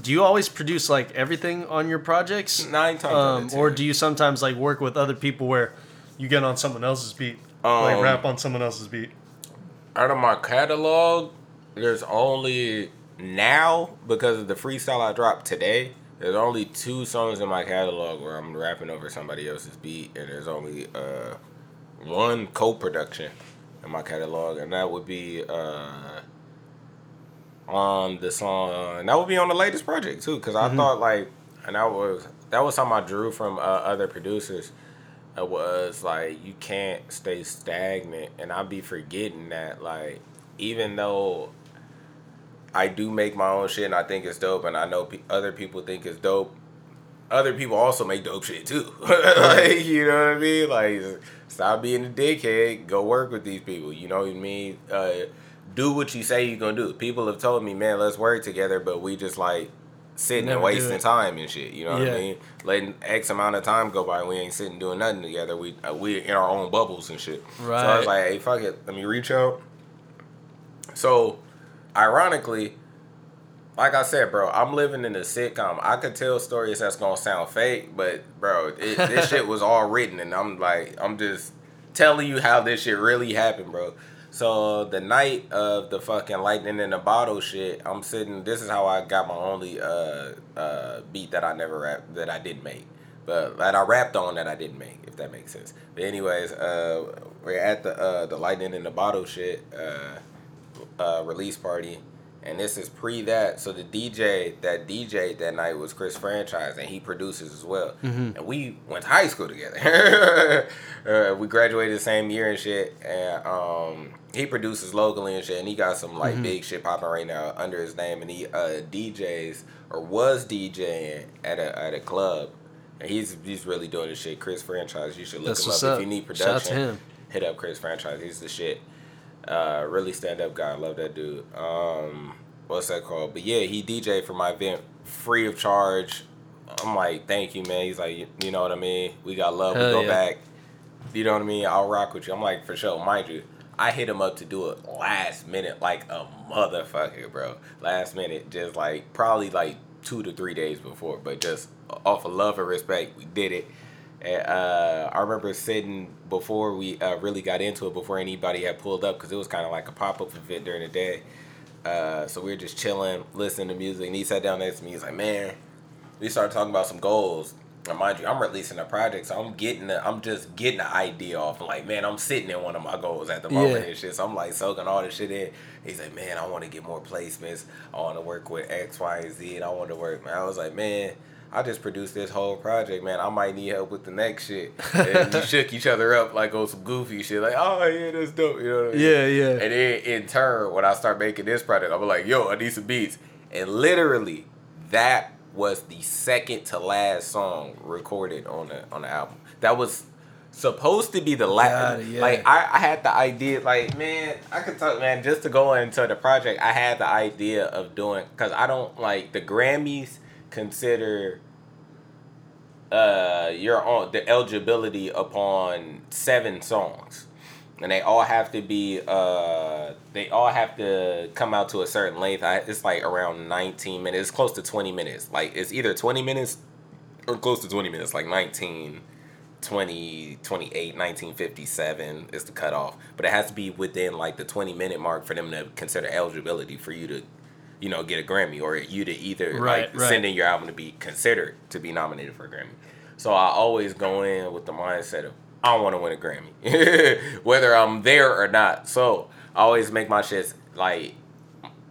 do you always produce like everything on your projects?
Nine times
Um, or do you sometimes like work with other people where you get on someone else's beat, like
Um,
rap on someone else's beat?
out of my catalog, there's only now because of the freestyle I dropped today. There's only two songs in my catalog where I'm rapping over somebody else's beat, and there's only uh, one co-production in my catalog, and that would be uh, on the song. And that would be on the latest project too, because I thought like, and that was that was something I drew from uh, other producers. It was like you can't stay stagnant, and I'd be forgetting that like even though I do make my own shit and I think it's dope, and I know pe- other people think it's dope. Other people also make dope shit too. like you know what I mean? Like stop being a dickhead. Go work with these people. You know what I mean? Uh, do what you say you're gonna do. People have told me, man, let's work together, but we just like sitting
Never
and wasting time and shit. You know what
Yeah.
I mean? Letting X amount of time go by, we ain't sitting doing nothing together. We uh, we in our own bubbles and shit. Right. So I was like, hey, fuck it, let me reach out. So, ironically, like I said, bro, I'm living in a sitcom. I could tell stories that's gonna sound fake, but bro, it, this shit was all written, and I'm like, I'm just telling you how this shit really happened, bro. So the night of the fucking lightning in the bottle shit, I'm sitting. This is how I got my only uh uh beat that I never rap that I didn't make, but that I rapped on that I didn't make, if that makes sense. But anyways, uh, we're at the uh the lightning in the bottle shit uh uh release party and this is pre that. So the DJ that DJ that night was Chris Franchise, and he produces as well.
Mm-hmm.
And we went to high school together. uh, we graduated the same year and shit. And um, he produces locally and shit, and he got some like
Mm-hmm.
big shit popping right now under his name. And he uh, DJs or was DJing at a at a club. And he's he's really doing this shit. Chris Franchise, you should look
That's
him up.
up.
if you need
Shout out to
production.
him.
Hit up Chris Franchise. He's the shit. Uh, really stand up guy. Love that dude. Um, what's that called? But yeah, he DJ for my event free of charge. I'm like, thank you, man. He's like, you, know what I mean? We got love.
Hell
we go
yeah.
back. You know what I mean? I'll rock with you. I'm like, for sure. Mind you, I hit him up to do it last minute, like a motherfucker, bro. Last minute, just like probably like two to three days before, but just off of love and respect, we did it. And, uh, I remember sitting before we uh, really got into it, before anybody had pulled up, because it was kind of like a pop up event during the day. Uh, so we were just chilling, listening to music, and he sat down next to me. He's like, "Man," we started talking about some goals. And mind you, I'm releasing a project, so I'm getting, the, I'm just getting the idea off. I'm like, man, I'm sitting in one of my goals at the moment
Yeah.
and shit. So I'm like soaking all this shit in. He's like, man, I want to get more placements. I want to work with X, Y, and Z, and I want to work. Man, I was like, man, I just produced this whole project, man. I might need help with the next shit. And we shook each other up like on some goofy shit, like, oh yeah, that's dope. You know what I mean?
Yeah, yeah.
And then in turn, when I start making this project, I'm like, yo, I need some beats. And literally, that was the second to last song recorded on the on the album. That was supposed to be the last.
it, yeah.
Like I, I had the idea, like man, I could talk, man, just to go into the project. I had the idea of doing because I don't like the Grammys consider uh your on the eligibility upon seven songs. And they all have to be uh they all have to come out to a certain length. I, it's like around 19 minutes. It's close to 20 minutes. Like it's either 20 minutes or close to 20 minutes like 19 20 28 1957 is the cutoff. But it has to be within like the 20 minute mark for them to consider eligibility for you to you know get a grammy or you to either
Right,
like
right.
send in your album to be considered to be nominated for a grammy so i always go in with the mindset of i want to win a grammy whether i'm there or not so i always make my shits like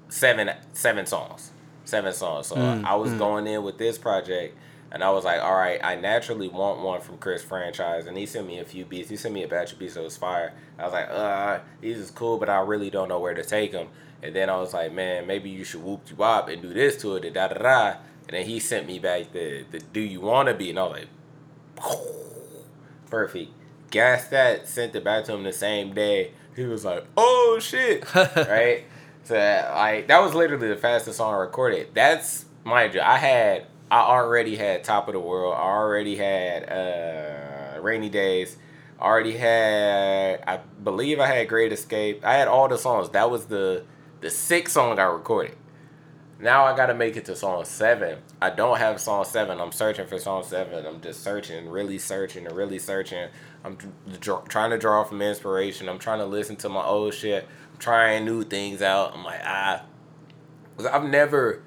seven seven songs seven songs so
Mm,
i was going in with this project and I was like, all right, I naturally want one from Chris Franchise. And he sent me a few beats. He sent me a batch of beats that was fire. I was like, uh, these is cool, but I really don't know where to take them. And then I was like, man, maybe you should whoop you up and do this to it, da da da. And then he sent me back the, the Do You Wanna Be? And I was like, perfect. Gas that, sent it back to him the same day. He was like, oh shit. right? So like that was literally the fastest song I recorded. That's mind you, I had I already had Top of the World. I already had uh Rainy Days. I already had I believe I had Great Escape. I had all the songs. That was the the sixth song I recorded. Now I gotta make it to song seven. I don't have song seven. I'm searching for song seven. I'm just searching, really searching, and really searching. I'm dr- trying to draw from inspiration. I'm trying to listen to my old shit. I'm trying new things out. I'm like ah, 'Cause I've never.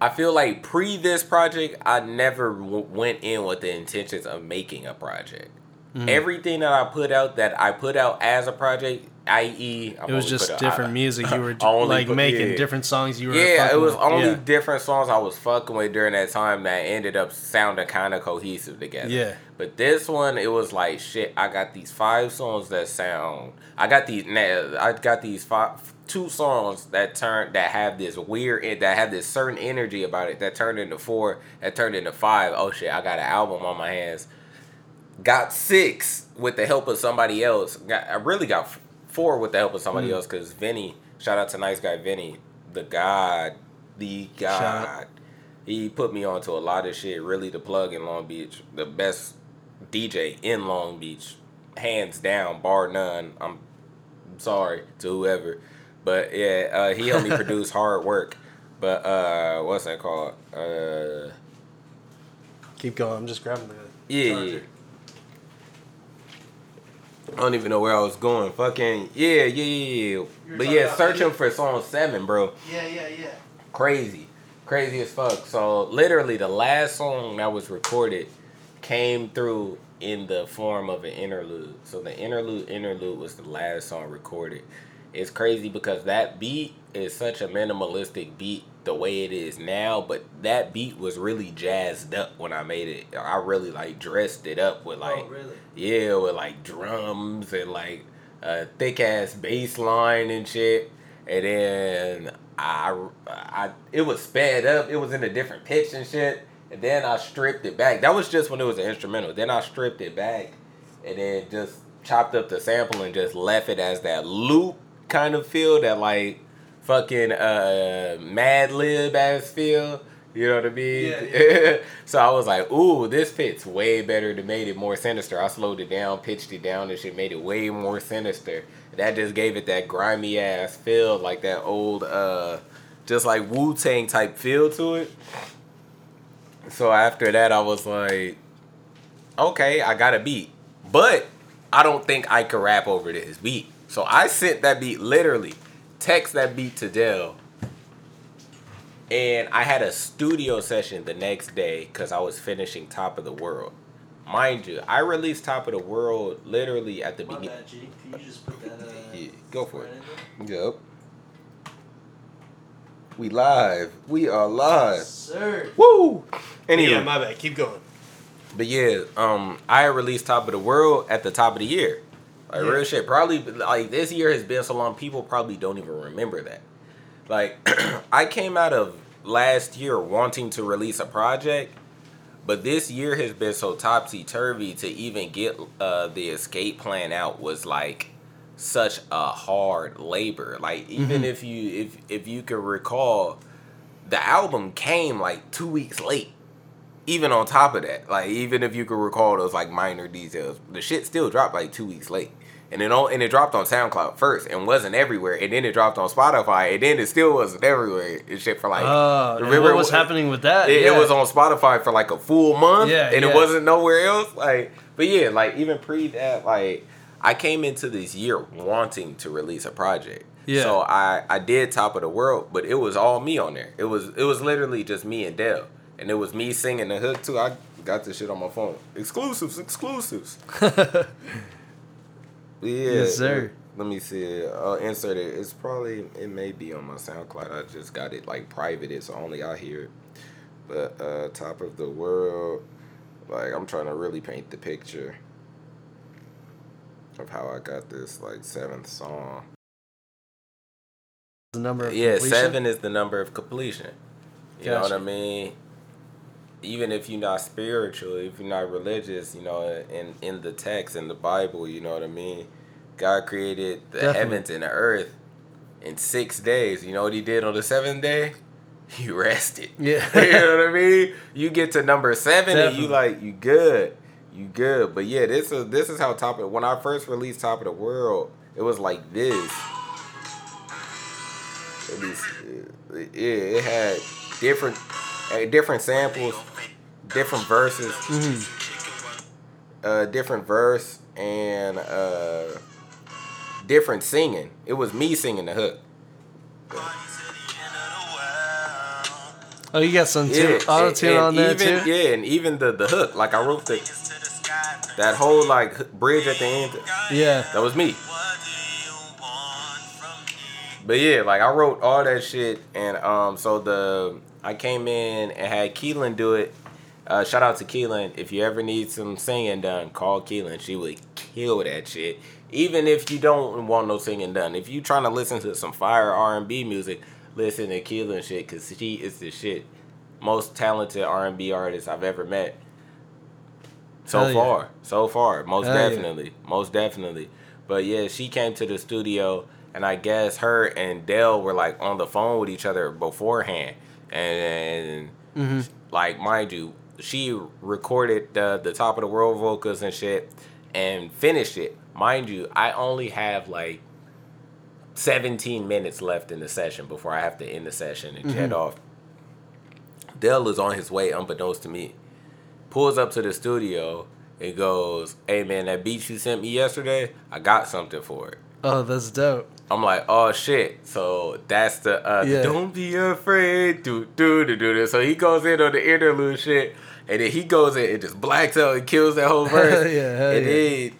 I feel like pre this project, I never w- went in with the intentions of making a project.
Mm.
Everything that I put out, that I put out as a project, i.e.,
It was just different
I-
music you were like
put-
making,
yeah.
different songs you were.
Yeah, it was
with.
only
Yeah.
different songs I was fucking with during that time that ended up sounding kind of cohesive together.
Yeah.
But this one, it was like shit. I got these five songs that sound. I got these. I got these five, two songs that turn that have this weird, eh, that have this certain energy about it. That turned into four. That turned into five. Oh shit! I got an album on my hands. Got six with the help of somebody else. Got I really got four with the help of somebody else because Vinny. Shout out to nice guy Vinny, the god, the god. He put me onto a lot of shit. Really, the plug in Long Beach, the best DJ in Long Beach, hands down, bar none. I'm sorry to whoever, but yeah, uh, he only produced hard work. But uh, what's that called? Uh,
Keep going. I'm just grabbing the.
yeah.
charger.
I don't even know where I was going. Fucking yeah, yeah, yeah. yeah. But yeah, searching for song seven, bro.
Yeah, yeah, yeah.
crazy crazy as fuck so literally the last song that was recorded came through in the form of an interlude so the interlude interlude was the last song recorded it's crazy because that beat is such a minimalistic beat the way it is now, but that beat was really jazzed up when I made it. I really like dressed it up with oh, like
Oh, really?
yeah, with like drums and like a thick ass bass line and shit. And then I, I, it was sped up. It was in a different pitch and shit. And then I stripped it back. That was just when it was an instrumental. Then I stripped it back, and then just chopped up the sample and just left it as that loop kind of feel that like fucking uh Madlib ass feel. You know what I mean?
Yeah,
so I was like, ooh, this fits way better to made it more sinister. I slowed it down, pitched it down, and shit made it way more sinister. That just gave it that grimy ass feel, like that old uh just like Wu Tang type feel to it. So after that I was like, okay, I got a beat. But I don't think I could rap over this beat. So I sent that beat literally, text that beat to Dell. And I had a studio session the next day because I was finishing Top of the World. Mind you, I released Top of the World literally at the beginning.
Can you just put that? Uh,
Yeah, go for it.
right in there?
Yep. We live. We are live.
Sir.
Woo! Anyway,
Yeah, my bad. Keep going.
But yeah, um, I released Top of the World at the top of the year. Like
Yeah.
real shit. Probably like this year has been so long, people probably don't even remember that. Like I came out of last year wanting to release a project, but this year has been so topsy turvy to even get uh, the escape plan out was like such a hard labor. Like even if you if if you could recall, the album came like two weeks late even on top of that, like even if you could recall those like minor details, the shit still dropped like two weeks late. And it all, and it dropped on SoundCloud first and wasn't everywhere, and then it dropped on Spotify, and then it still wasn't everywhere and shit for like.
Uh, and what was happening with that?
It, it was on Spotify for like a full month,
Yeah,
and
yeah.
it wasn't nowhere else. Like, but yeah, like even pre that, like I came into this year wanting to release a project.
Yeah.
So I I did Top of the World, but it was all me on there. It was it was literally just me and Dell, and it was me singing the hook too. I got this shit on my phone. Exclusives, exclusives. Yeah,
Yes, sir.
Let me see. I'll insert it. It's probably it may be on my SoundCloud. I just got it like privated, so only I hear it. But uh top of the world, like I'm trying to really paint the picture of how I got this like seventh song.
the number of
Yeah,
completion?
seven is the number of completion. You know what I mean? Even if you're not spiritual, if you're not religious, you know, in in the text in the Bible, you know what I mean. God created the
Definitely.
heavens and the earth in six days. You know what He did on the seventh day? He rested.
Yeah.
you know what I mean? You get to number seven and you
Definitely.
like you good, you good. But yeah, this is this is how top of when I first released Top of the World, it was like this. Least, uh, yeah, it had different, different samples, different verses,
Mhm.
uh, different verse, and uh, different singing. It was me singing the hook.
Oh, you got some tune, auto tune on there
even,
too.
Yeah, and even the the hook, like I wrote the that whole like bridge at the end.
Yeah.
That was me. But yeah, like I wrote all that shit, and um, so the I came in and had Keelan do it. Uh, shout out to Keelan. If you ever need some singing done, call Keelan. She would kill that shit. Even if you don't want no singing done, if you trying to listen to some fire R and B music, listen to Keelan shit because she is the shit. Most talented R and B artist I've ever met. So
Hell yeah.
far, so far, most
Hell yeah.
definitely, most definitely. But yeah, she came to the studio, and I guess her and Dell were like on the phone with each other beforehand, and,
hmm
like mind you, she recorded the the top of the world vocals and shit, and finished it. Mind you, I only have like 17 minutes left in the session before I have to end the session and jet off. Dell is on his way, unbeknownst to me. Pulls up to the studio and goes, "Hey man, that beat you sent me yesterday, I got something for it."
Oh, that's dope.
I'm like, "Oh shit!" So that's the uh, the
Yeah.
don't be afraid, do do do do this. So he goes in on the interlude shit, and then he goes in and just blacks out and kills that whole verse.
Yeah,
and
yeah.
then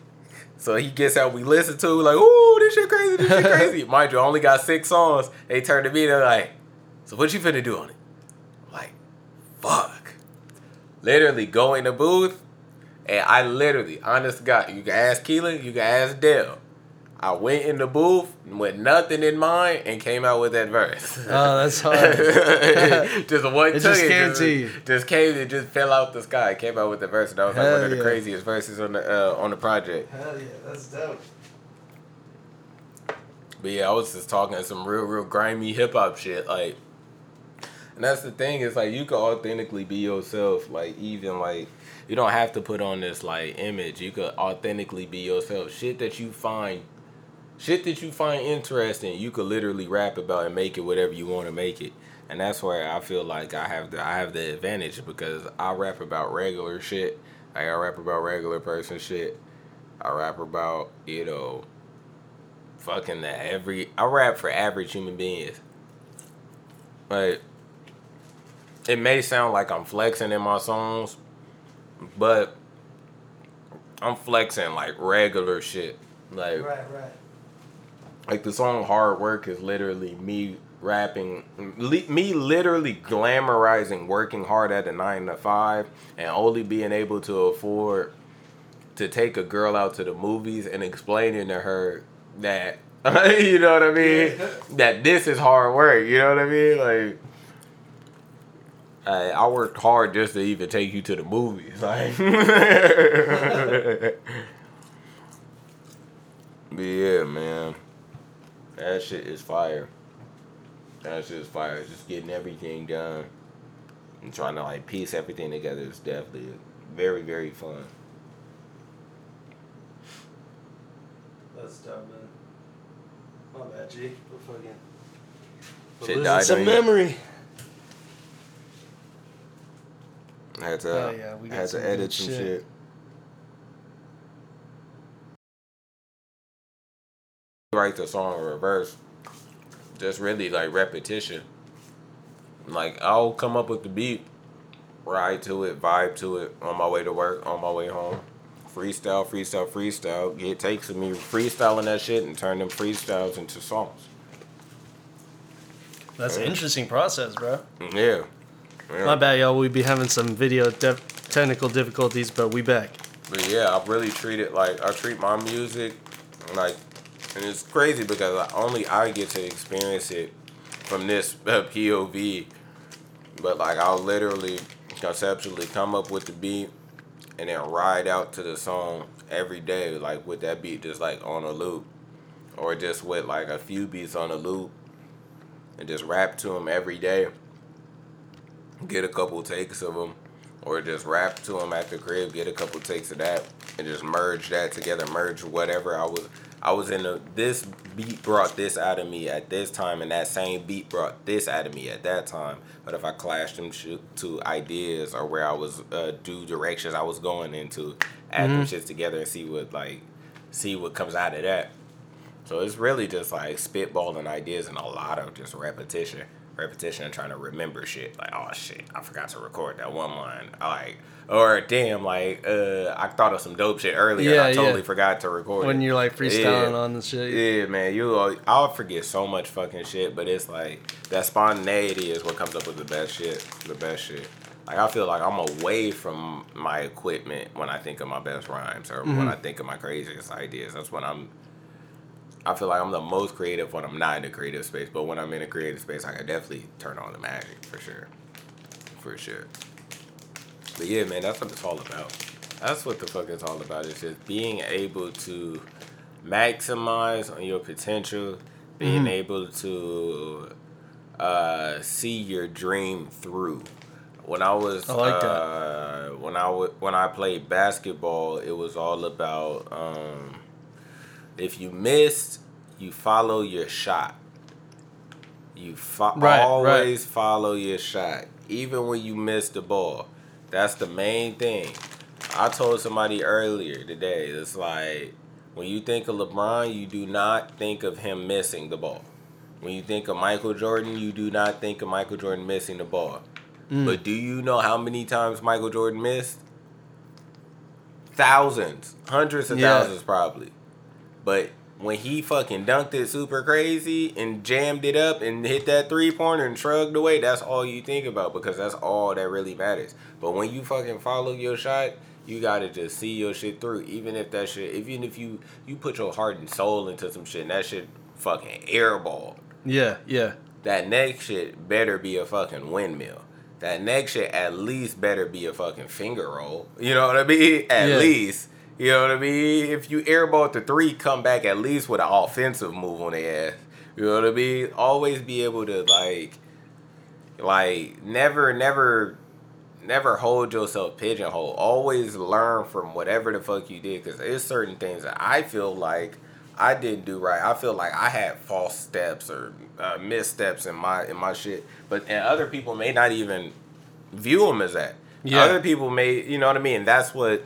So he gets out, we listen to, like, ooh, this shit crazy, this shit crazy. Mind you, I only got six songs. They turn to me, they're like, so what you finna do on it? I'm like, fuck. Literally go in the booth, and I literally, honest God, you can ask Keelan, you can ask Dale. I went in the booth with nothing in mind and came out with that verse.
Oh, that's hard.
just one
It
took
just
it,
came
just,
to you.
just came it just fell out the sky. Came out with the verse, and that was like
Hell
one of the craziest verses on the uh, on the project.
Hell yeah, that's dope.
But yeah, I was just talking some real, real grimy hip hop shit. Like, and that's the thing is like you can authentically be yourself. Like even like you don't have to put on this like image. You could authentically be yourself. Shit that you find, shit that you find interesting, you could literally rap about and make it whatever you want to make it. And that's where I feel like I have the I have the advantage because I rap about regular shit. Like I rap about regular person shit. I rap about you know fucking the every I rap for average human beings. Like it may sound like I'm flexing in my songs, but I'm flexing like regular shit. Like
Right, right.
Like the song hard work is literally me rapping li- me literally glamorizing working hard at a 9 to 5 and only being able to afford to take a girl out to the movies and explaining to her that you know what I mean? That this is hard work you know what I mean? Like I, I worked hard just to even take you to the movies like. But yeah man that shit is fire. That shit is fire. Just getting everything done and trying to like piece everything together is definitely very, very fun.
That's dope, man. My bad, G. We're fucking. we're
Shit
losing some memory.
I had to,
Oh, yeah, we
I had
some
to edit some
shit.
shit. The song in reverse. Just really like repetition. Like I'll come up with the beat, ride to it, vibe to it on my way to work, on my way home. Freestyle, freestyle, freestyle. Get takes of me freestyling that shit and turn them freestyles into songs.
That's an interesting process, bro.
Yeah. yeah.
My bad, y'all. We be having some video def- technical difficulties, but we back.
But yeah, I really treat it like I treat my music like, and it's crazy because only I get to experience it from this POV. But like, I'll literally conceptually come up with the beat and then ride out to the song every day, like with that beat just like on a loop, or just with like a few beats on a loop, and just rap to them every day. Get a couple takes of them or just rap to them at the crib, get a couple takes of that, and just merge that together, merge whatever I was. I was in a this beat brought this out of me at this time, and that same beat brought this out of me at that time. But if I clashed them sh- to ideas or where I was uh, due directions I was going into, add them shits together and see what like see what comes out of that. So it's really just like spitballing ideas and a lot of just repetition, repetition and trying to remember shit. Like, oh shit, I forgot to record that one line. Like, or damn, like, uh, I thought of some dope shit earlier. and
Yeah,
I totally
yeah.
forgot to record
When
it.
you're like freestyling
Yeah.
on the shit.
Yeah, man, you al- I'll forget so much fucking shit, but it's like that spontaneity is what comes up with the best shit. The best shit. Like I feel like I'm away from my equipment when I think of my best rhymes or when I think of my craziest ideas. That's when I'm. I feel like I'm the most creative when I'm not in a creative space, but when I'm in a creative space, I can definitely turn on the magic for sure, for sure. But yeah, man, that's what it's all about. That's what the fuck it's all about. It's just being able to maximize on your potential, being
Mm-hmm.
able to uh, see your dream through. When I was
I like that.
uh, when I w- when I played basketball, it was all about um, if you missed, you follow your shot. You fo-
Right, right.
always follow your shot, even when you miss the ball. That's the main thing. I told somebody earlier today. It's like when you think of LeBron, you do not think of him missing the ball. When you think of Michael Jordan, you do not think of Michael Jordan missing the ball.
Mm.
But do you know how many times Michael Jordan missed? thousands, hundreds of
Yeah.
thousands probably. But when he fucking dunked it super crazy and jammed it up and hit that three pointer and shrugged away, that's all you think about because that's all that really matters. But when you fucking follow your shot, you gotta just see your shit through. Even if that shit, even if you you put your heart and soul into some shit, and that shit fucking airball.
Yeah, yeah.
That next shit better be a fucking windmill. That next shit at least better be a fucking finger roll. You know what I mean? At
Yeah.
least. You know what I mean? If you airball the three, come back at least with an offensive move on their ass. You know what I mean? Always be able to like like never never never hold yourself pigeonhole. Always learn from whatever the fuck you did because there's certain things that I feel like I didn't do right. I feel like I had false steps or uh, missteps in my in my shit, but and other people may not even view them as that.
Yeah.
Other people may, you know what I mean. That's what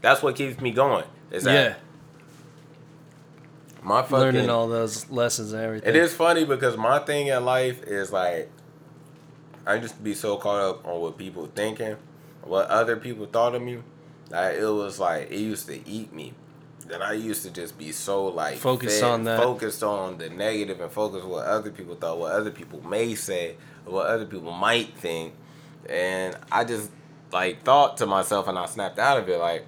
that's what keeps me going. Is that
Yeah.
my fucking
Learning all those lessons and everything.
it is funny because my thing in life is like I just be so caught up on what people thinking, what other people thought of me, that it was like it used to eat me. That I used to just be so like
Focused on that.
focused on the negative and focused what other people thought, what other people may say, what other people might think, and I just like thought to myself and I snapped out of it like,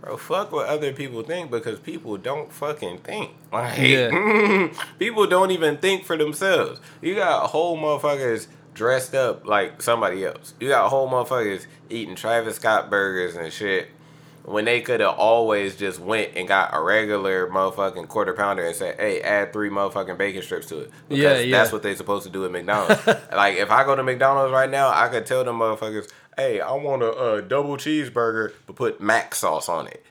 bro, fuck what other people think because people don't fucking think. Like,
Yeah.
people don't even think for themselves. You got whole motherfuckers dressed up like somebody else. You got whole motherfuckers eating Travis Scott burgers and shit when they could have always just went and got a regular motherfucking quarter pounder and said, "Hey, add three motherfucking bacon strips to it." Because
Yeah, yeah.
That's what they're supposed to do at McDonald's. like if I go to McDonald's right now, I could tell them motherfuckers, "Hey, I want a, uh double cheeseburger, but put mac sauce on it,"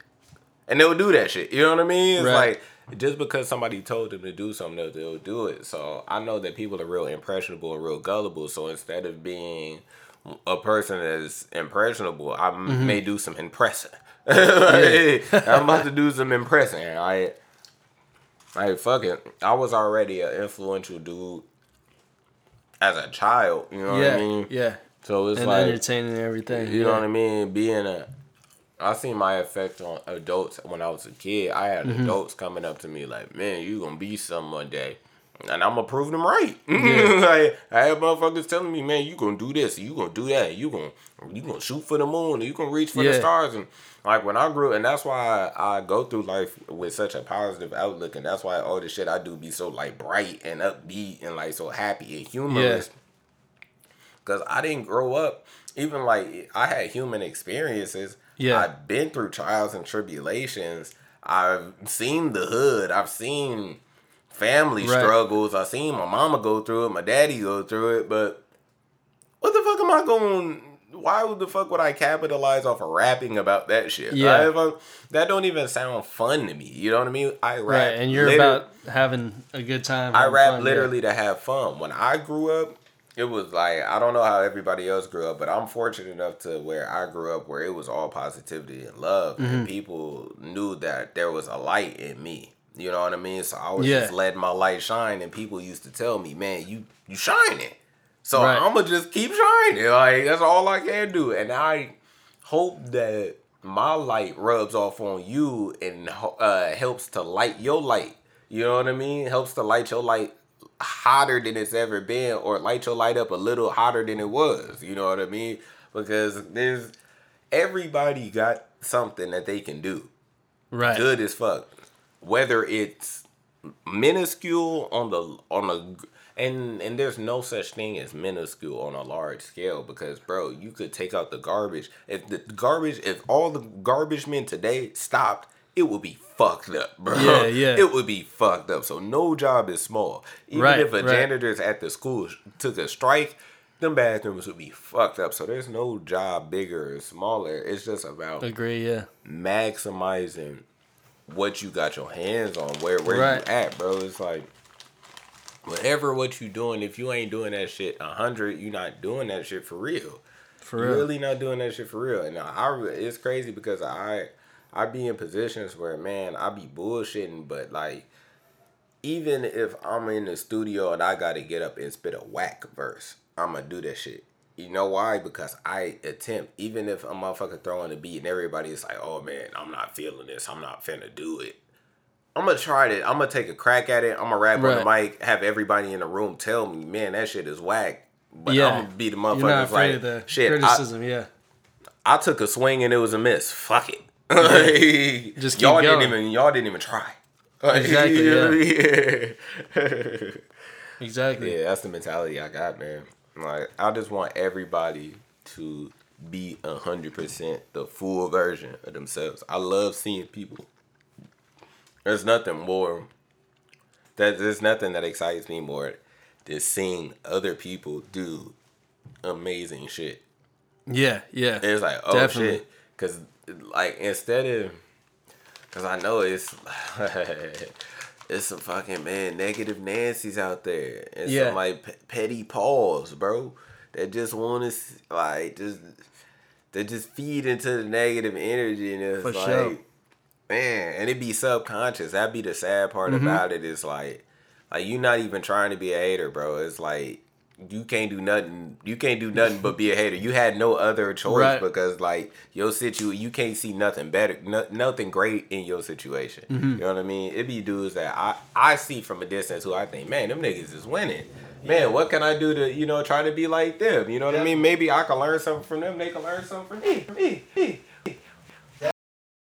and they'll do that shit. You know what I mean? It's
Right.
like just because somebody told them to do something, they'll, they'll do it. So I know that people are real impressionable and real gullible. So instead of being a person that's impressionable, I
Mm-hmm.
may do some impressing. Like, I'm about to do some impressing. I, I fuck it. I was already an influential dude as a child. You know
yeah,
what I mean?
yeah.
So it's
And
like
entertaining everything.
you know what I mean? Being a, I seen my effect on adults when I was a kid. I had
Mm-hmm.
adults coming up to me like, "Man, you gonna be some one day," and I'm gonna prove them right. like I had motherfuckers telling me, "Man, you gonna do this, you gonna do that, you gonna you gonna shoot for the moon, you gonna reach for the stars." And like when I grew, and that's why I go through life with such a positive outlook, and that's why all the shit I do be so like bright and upbeat and like so happy and humorous because I didn't grow up. Even like I had human experiences.
Yeah.
I've been through trials and tribulations. I've seen the hood. I've seen family
Right.
struggles. I've seen my mama go through it, my daddy go through it. But what the fuck am I going? Why would the fuck would I capitalize off of rapping about that shit?
Yeah.
I- if I- that don't even sound fun to me. You know what I mean? I rap.
Right, and you're
liter-
about having a good time.
I rap
fun, yeah.
literally to have fun. When I grew up, it was like I don't know how everybody else grew up, but I'm fortunate enough to where I grew up where it was all positivity and love,
Mm-hmm.
and people knew that there was a light in me. You know what I mean? So I was
Yeah.
just letting my light shine, and people used to tell me, "Man, you you shining." So
Right.
I'm gonna just keep shining. Like that's all I can do, and I hope that my light rubs off on you and uh, helps to light your light. You know what I mean? Helps to light your light hotter than it's ever been, or light your light up a little hotter than it was. You know what I mean? Because there's everybody got something that they can do
Right.
good as fuck. Whether it's minuscule on the on the and and there's no such thing as minuscule on a large scale because bro, you could take out the garbage. If the garbage, if all the garbage men today stopped, it would be fucked up, bro.
Yeah, yeah.
It would be fucked up. So no job is small. Even
Right,
if a
right.
janitor's at the school took a strike, them bathrooms would be fucked up. So there's no job bigger or smaller. It's just about
Agree. Yeah.
maximizing what you got your hands on, where where
Right.
you at, bro. It's like whatever what you doing, if you ain't doing that shit a hundred, you're not doing that shit for real.
For real.
really not doing that shit for real. And I, it's crazy because I, I be in positions where man, I be bullshitting, but like, even if I'm in the studio and I got to get up and spit a whack verse, I'm gonna do that shit. you know why? Because I attempt, even if a motherfucker throwing a beat and everybody is like, oh man, I'm not feeling this, I'm not finna do it. I'm gonna try it. I'm gonna take a crack at it. I'm gonna rap
Right.
on the mic, have everybody in the room tell me, man, that shit is whack. But
Yeah.
I'm gonna be the
You're not
motherfucker
afraid
like,
of the
shit, I,
criticism. yeah.
I took a swing and it was a miss. Fuck it. Like,
Just
y'all
going.
didn't even y'all didn't even try. Like,
Exactly,
know what
Exactly.
Yeah, that's the mentality I got, man. Like, I just want everybody to be a hundred percent the full version of themselves. I love seeing people. There's nothing more. That there's nothing that excites me more than seeing other people do amazing shit.
Yeah. Yeah.
It's like, oh
Definitely.
shit, because like instead of, because I know it's. It's some fucking man negative Nancy's out there, and
Yeah.
some like p- petty Pauls, bro, that just want to like just that just feed into the negative energy, and it's
For
like,
sure.
man, and it be subconscious. That'd be the sad part
Mm-hmm.
about it. Is like, like you not even trying to be a hater, bro. It's like you can't do nothing. You can't do nothing but be a hater. You had no other choice
Right.
because like your situ, you can't see nothing better, no, nothing great in your situation.
Mm-hmm.
You know what I mean? It be dudes that I I see from a distance who I think, man, them niggas is winning. Man, what can I do to you know try to be like them? You know what I mean? Maybe I can learn something from them. They can learn something from me. me, me.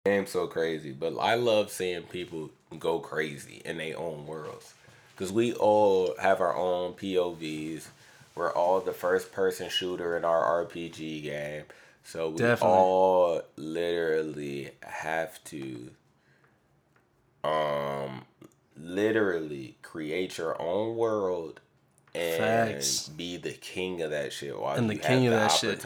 Game's so crazy, but I love seeing people go crazy in their own worlds. Because we all have our own POVs. We're all the first person shooter in our RPG game. So we
Definitely.
all literally have to um literally create your own world and
Facts.
be the king of that shit while
And
you
the king
have
of
the
that shit.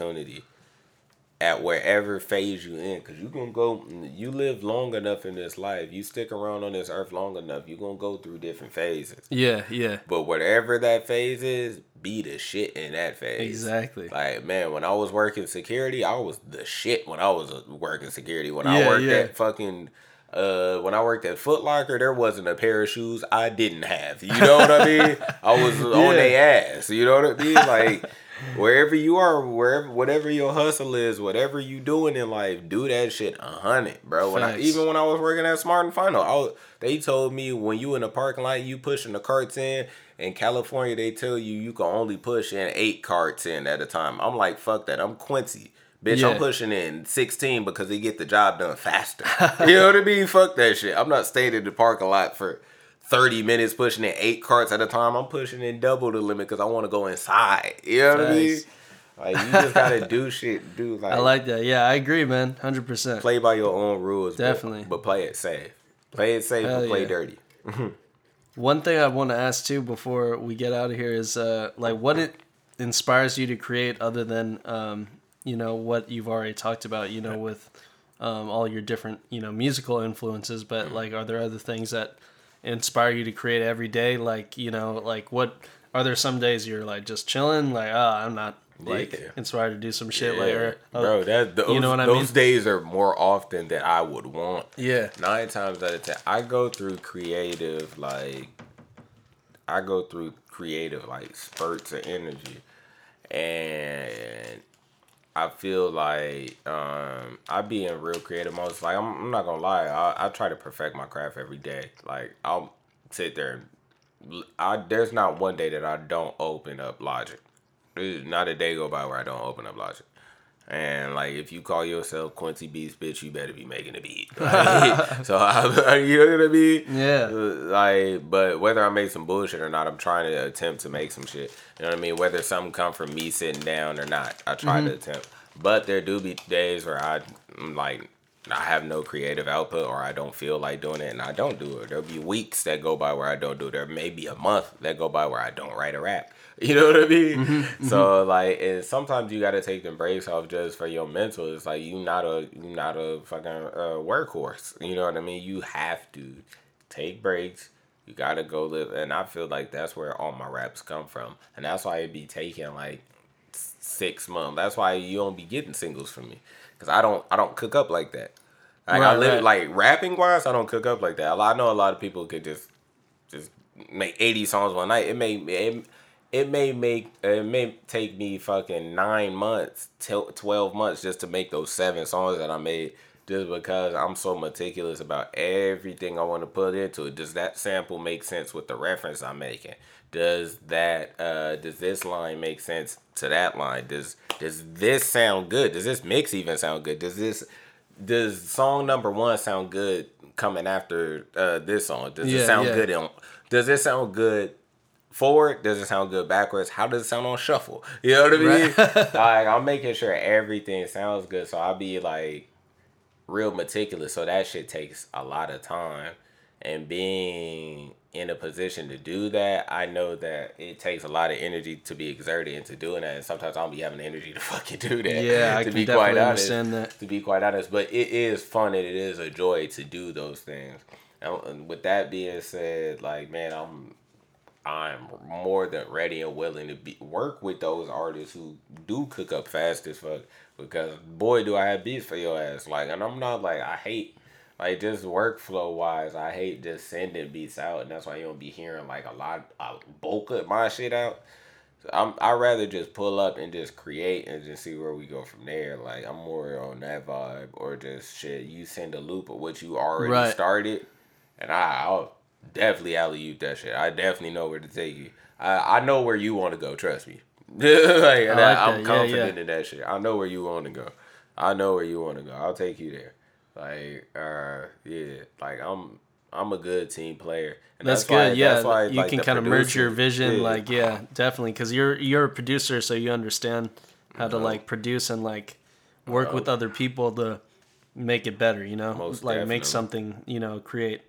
At wherever phase you in because you're gonna go you live long enough in this life you stick around on this earth long enough you're gonna go through different phases
Yeah. Yeah.
but whatever that phase is be the shit in that phase
Exactly.
like man when i was working security i was the shit when i was uh, working security when i worked
yeah.
at fucking uh, when I worked at Foot Locker, there wasn't a pair of shoes I didn't have. You know what I mean? I was on
Yeah.
their ass. You know what I mean? Like wherever you are, wherever whatever your hustle is, whatever you doing in life, do that shit a hundred, bro. When I, even when I was working at Smart and Final, I was, they told me when you in the parking lot, you pushing the carts in. In California, they tell you you can only push in eight carts in at a time. I'm like, fuck that. I'm Quincy. Bitch,
Yeah.
I'm pushing in 16 because they get the job done faster. you know what I mean? Fuck that shit. I'm not staying in the parking lot for 30 minutes pushing in eight carts at a time. I'm pushing in double the limit because I want to go inside. You know what I mean? Like, you just got to do shit. Do like,
I like that. Yeah, I agree, man. Hundred percent.
play by your own rules. but-
Definitely.
But, play it safe. Play it safe,
Hell
but play
yeah.
dirty.
One thing I want to ask too before we get out of here is uh, like what it inspires you to create other than um, you know what you've already talked about. You know with um, all your different you know musical influences, but like are there other things that inspire you to create every day? Like you know like what are there some days you're like just chilling like ah I'm not like
Yeah.
inspired to do some shit
Yeah,
uh,
bro, that those,
you know what I
those
mean?
days are more often than I would want.
yeah
nine times out of ten i go through creative like i go through creative like spurts of energy and i feel like um i be in real creative modes like i'm, I'm not gonna lie I, I try to perfect my craft every day. Like i'll sit there and I, there's not one day that i don't open up Logic. Not a day go by where i don't open up Logic and like, if you call yourself Quincy Beats, bitch, you better be making a beat. Like, so I, you know what I mean?
Yeah.
Like, but whether I make some bullshit or not, I'm trying to attempt to make some shit. You know what I mean? Whether something come from me sitting down or not, I try
Mm-hmm.
to attempt. But there do be days where I I'm like. I have no creative output, or I don't feel like doing it, and I don't do it. There'll be weeks that go by where I don't do it. There may be a month that go by where I don't write a rap. You know what I mean?
Mm-hmm,
So like, and sometimes you got to take the breaks off just for your mental. It's like you not a you not a fucking uh, workhorse. You know what I mean? You have to take breaks. You gotta go live, and I feel like that's where all my raps come from, and that's why it be taking like six months. That's why you don't be getting singles from me, cause I don't I don't cook up like that. Like I
Right,
live
right.
like rapping wise, I don't cook up like that. I know a lot of people could just just make 80 songs one night. It may it, it may make it may take me fucking nine months, till twelve months just to make those seven songs that I made. Just because I'm so meticulous about everything I want to put into it. Does that sample make sense with the reference I'm making? Does that uh does this line make sense to that line? Does does this sound good? Does this mix even sound good? Does this does song number one sound good coming after uh this song? Does
Yeah,
it sound
yeah.
good in does it sound good forward? Does it sound good backwards? How does it sound on shuffle? You know what I mean? like I'm making sure everything sounds good, so I'll be like real meticulous. So that shit takes a lot of time, and being in a position to do that, I know that it takes a lot of energy to be exerted into doing that. And sometimes I don't be having the energy to fucking do that.
Yeah, I
to
can
be
definitely
quite honest,
understand that.
to be quite honest, but it is fun and it is a joy to do those things. And with that being said, like man, I'm I'm more than ready and willing to be work with those artists who do cook up fast as fuck. Because boy, do I have beats for your ass. Like, and I'm not like I hate like just workflow wise. I hate just sending beats out, and that's why you don't be hearing like a lot, a bulk of my shit out. So I'm I rather just pull up and just create and just see where we go from there. Like I'm more on that vibe, or just shit. You send a loop of what you already
Right.
started, and I, I'll definitely alley you that shit. I definitely know where to take you. I, I know where you want to go. Trust me. like, I, am. Confident
yeah.
in that shit. I know where you want to go. I know where you want to go. I'll take you there. Like, uh, yeah. Like I'm, I'm a good team player. And
That's,
why-
good. Yeah,
that's why,
you
like,
can kind of merge your vision. Like, yeah, definitely, because you're you're a producer, so you understand how to
No.
like produce and like work
No.
with other people to make it better. You know,
Most
like
definitely.
make something. You know, create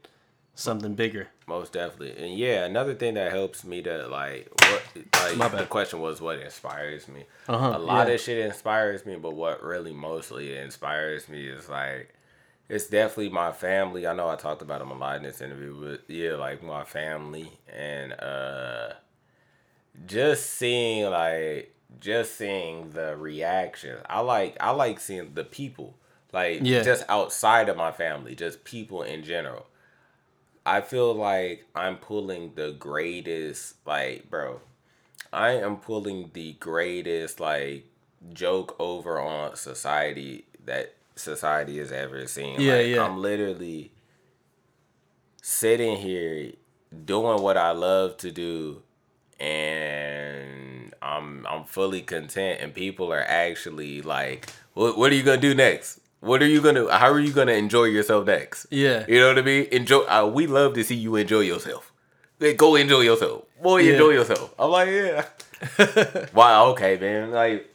something bigger.
Most definitely, and yeah, another thing that helps me to like what like
My
the question was what inspires me.
Uh-huh,
a lot
yeah.
of shit inspires me, but what really mostly inspires me is like it's definitely my family. I know I talked about them a lot in this interview, but yeah, like my family and uh just seeing like just seeing the reaction. I like I like seeing the people like
Yeah.
just outside of my family, just people in general. I feel like I'm pulling the greatest, like, bro, I am pulling the greatest, like, joke over on society that society has ever seen.
Yeah,
like,
yeah.
I'm literally sitting here doing what I love to do and I'm I'm fully content and people are actually like what what are you going to do next? What are you to how are you to enjoy yourself next?
Yeah.
You know what I mean? Enjoy uh, we love to see you enjoy yourself. Like, Go enjoy yourself. Boy,
Yeah.
enjoy yourself. I'm like, yeah. wow, okay, man. Like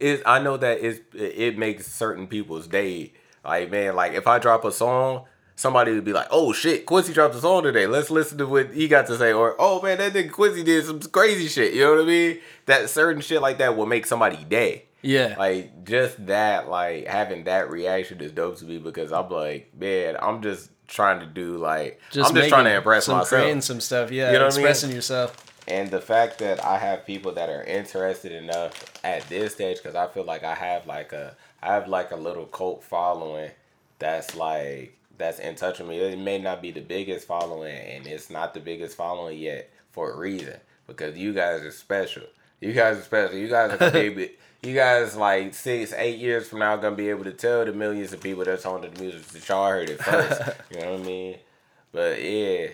it I know that it's, it makes certain people's day. Like, man, like if I drop a song, somebody would be like, oh shit, Quincy dropped a song today. Let's listen to what he got to say. Or, oh man, that nigga Quincy did some crazy shit. You know what I mean? That certain shit like that will make somebody day.
Yeah.
Like just that, like having that reaction is dope to me because I'm like, man, I'm just trying to do like I'm just trying to impress
some,
myself.
creating some stuff. Yeah,
You know what I mean?
expressing yourself.
And the fact that I have people that are interested enough at this stage, because I feel like I have like a, I have like a little cult following that's like that's in touch with me. It may not be the biggest following, and it's not the biggest following yet for a reason because you guys are special. You guys are special. You guys are be. You guys like six, eight years from now gonna be able to tell the millions of people that's on the music that y'all heard it first. you know what I mean? But yeah,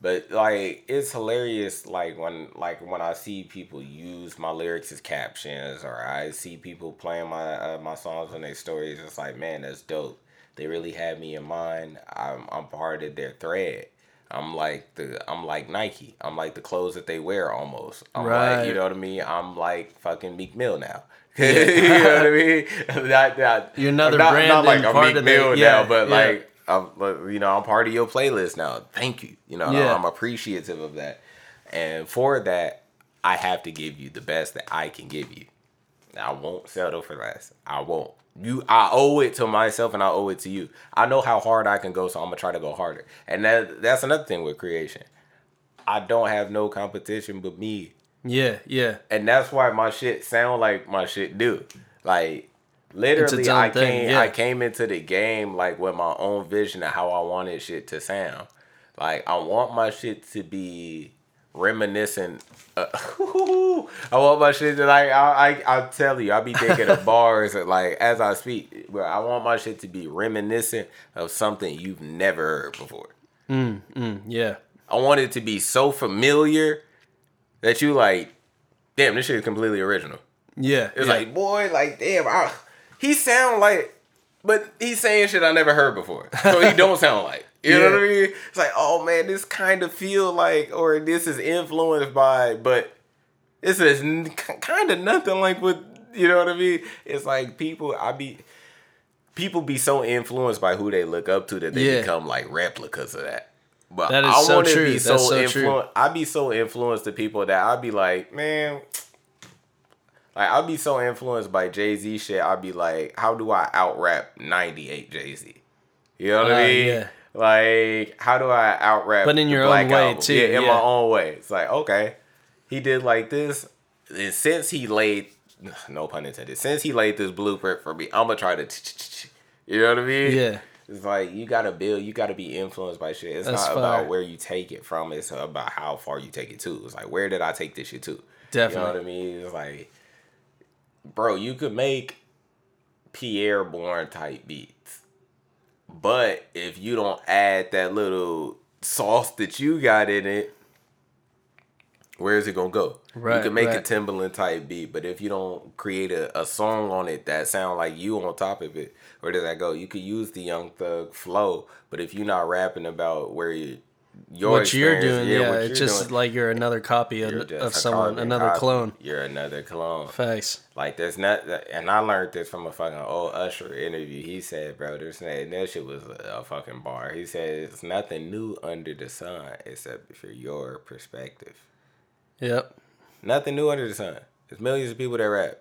but like it's hilarious like when like when I see people use my lyrics as captions or I see people playing my uh, my songs on their stories, it's like man, that's dope. They really had me in mind. I'm I'm part of their thread. I'm like the I'm like Nike. I'm like the clothes that they wear almost. I'm like you know what I mean. I'm like fucking Meek Mill now. you know what I mean? Not, not,
You're another
not,
brand
Not like I'm Meek
of the-
Mill
yeah,
now, but
yeah.
like I'm, you know, I'm part of your playlist now. Thank you. You know,
Yeah.
I'm appreciative of that. And for that, I have to give you the best that I can give you. I won't settle for less. I won't. You, I owe it to myself, and I owe it to you. I know how hard I can go, so I'm gonna try to go harder. And that that's another thing with creation. I don't have no competition but me
Yeah, yeah.
and that's why my shit sound like my shit do. Like literally, I
thing,
came
yeah.
I came into the game like with my own vision of how I wanted shit to sound. Like I want my shit to be reminiscent. Uh, I want my shit to like I I I'll tell you I be thinking of bars like as I speak, but I want my shit to be reminiscent of something you've never heard before.
Mm, mm, yeah.
I want it to be so familiar that you like, damn, this shit is completely original.
Yeah.
It's
yeah.
like, boy, like, damn, I, he sound like, but he's saying shit I never heard before. So he don't sound like. You know what I mean? It's like, oh man, this kind of feel like, or this is influenced by, but this is kind of nothing like what you know what I mean. It's like people, I be, people be so influenced by who they look up to that they
Yeah.
become like replicas of that. But
That is
I
so
want to be so,
That's so true.
influenced. I be so influenced to people that I'd be like, man. Like I'll be so influenced by Jay Z shit. I'll be like, how do I out rap ninety eight Jay Z? You know what
Uh,
I mean?
yeah.
Like, how do I out rap?
But in your own way, too,
Yeah, in
yeah.
my own way. It's like okay, he did like this, and since he laid, no pun intended, since he laid this blueprint for me, I'm gonna try to, you know what I mean?
Yeah.
It's like you gotta build, you gotta be influenced by shit. It's
That's
not
fire.
about where you take it from. It's about how far you take it to. It's like where did I take this shit to? Definitely. You know what I mean? It's like, bro, you could make Pi'erre Bourne type beats, but if you don't add that little sauce that you got in it, where is it gonna go? you can make a
right.
Timbaland type beat, but if you don't create a, a song on it that sound like you on top of it, where does that go? You could use the Young Thug flow, but if you're not rapping about where you, your
what you're doing, yeah,
what
it's just
doing,
like you're another copy of,
you're
of someone, another
copy.
clone.
You're another clone.
Facts.
Like there's not, and I learned this from a fucking old Usher interview. He said, "Bro, there's not, that shit was a, a fucking bar." He said, "It's nothing new under the sun except for your perspective.
Yep.
Nothing new under the sun. There's millions of people that rap,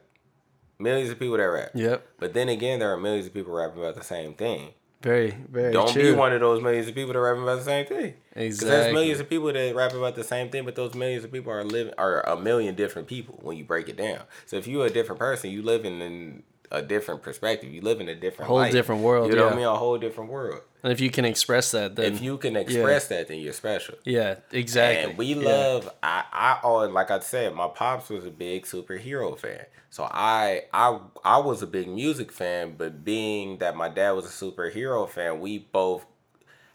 millions of people that rap.
Yep.
But then again, there are millions of people rapping about the same thing.
Very, very
Don't
true.
be one of those millions of people that rap about the same thing. Exactly. Because there's millions of people that rap about the same thing, but those millions of people are living are a million different people when you break it down. So if you're a different person, you live in a different perspective. You live in a different
Whole
life.
different world,
You know what. I mean? A whole different world.
And if you can express that, then
if you can express that, then you're special.
yeah, exactly.
And we
Yeah.
love. I I always like I said, my pops was a big superhero fan. So I I I was a big music fan, but being that my dad was a superhero fan, we both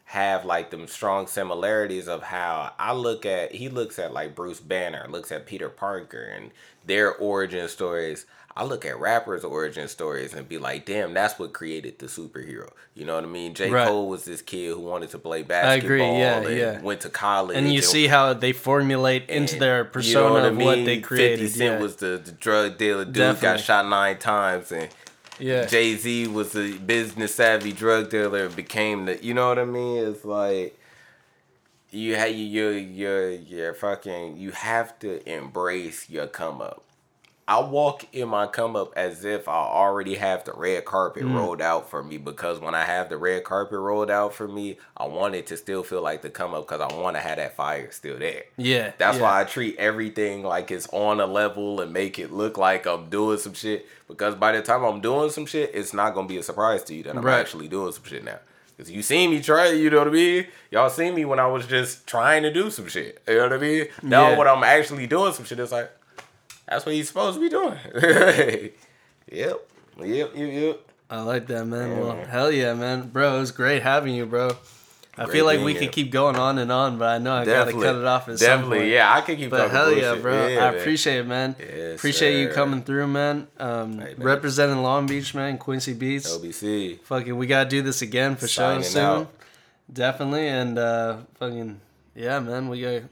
have like them strong similarities of how I look at he looks at like Bruce Banner, looks at Peter Parker and their origin stories. I look at rappers' origin stories and be like, damn, that's what created the superhero. You know what I mean? J.
Right.
Cole was this kid who wanted to play
agree,
basketball
yeah,
and
yeah.
went to college.
and you see how they formulate into their
and
persona of what
I
they created.
50 Cent
yeah.
was the, the drug dealer dude,
Definitely.
got shot nine times, and
yeah.
Jay Z was the business savvy drug dealer and became the. You know what I mean? It's like you had you you you you're fucking. You have to embrace your come up. I walk in my come up as if I already have the red carpet
Mm.
rolled out for me because when I have the red carpet rolled out for me, I want it to still feel like the come up because I want to have that fire still there.
yeah.
That's
yeah.
why I treat everything like it's on a level and make it look like I'm doing some shit. Because by the time I'm doing some shit, it's not gonna be a surprise to you that I'm
Right.
actually doing some shit now. Cause you seen me try, you know what I mean? Y'all seen me when I was just trying to do some shit. You know what I mean? Now
Yeah.
when I'm actually doing some shit, it's like, that's what he's supposed to be doing. yep. Yep, yep, yep.
I like that, man.
Yeah,
well, hell yeah, man, bro. It was great having you, bro. I
Great
feel like we could keep going on and on, but I know I
Definitely.
gotta cut it off at some
Definitely,
point.
yeah. I can keep
But hell yeah, bro.
Yeah,
I
man.
appreciate it, man.
Yes,
appreciate you coming through, man. Um,
man.
representing Long Beach, man. Quincy Beats.
LBC.
Fucking, we gotta do this again for sure soon.
out.
Definitely, and uh, fucking, yeah, man. We gotta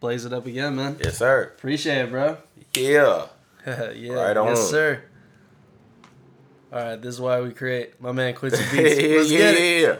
blaze it up again, man.
Yes, sir.
Appreciate it, bro.
Yeah.
yeah,
Right on.
yes, sir. All right, this is why we create my man Quincy Beats. Let's
yeah,
get it.
yeah.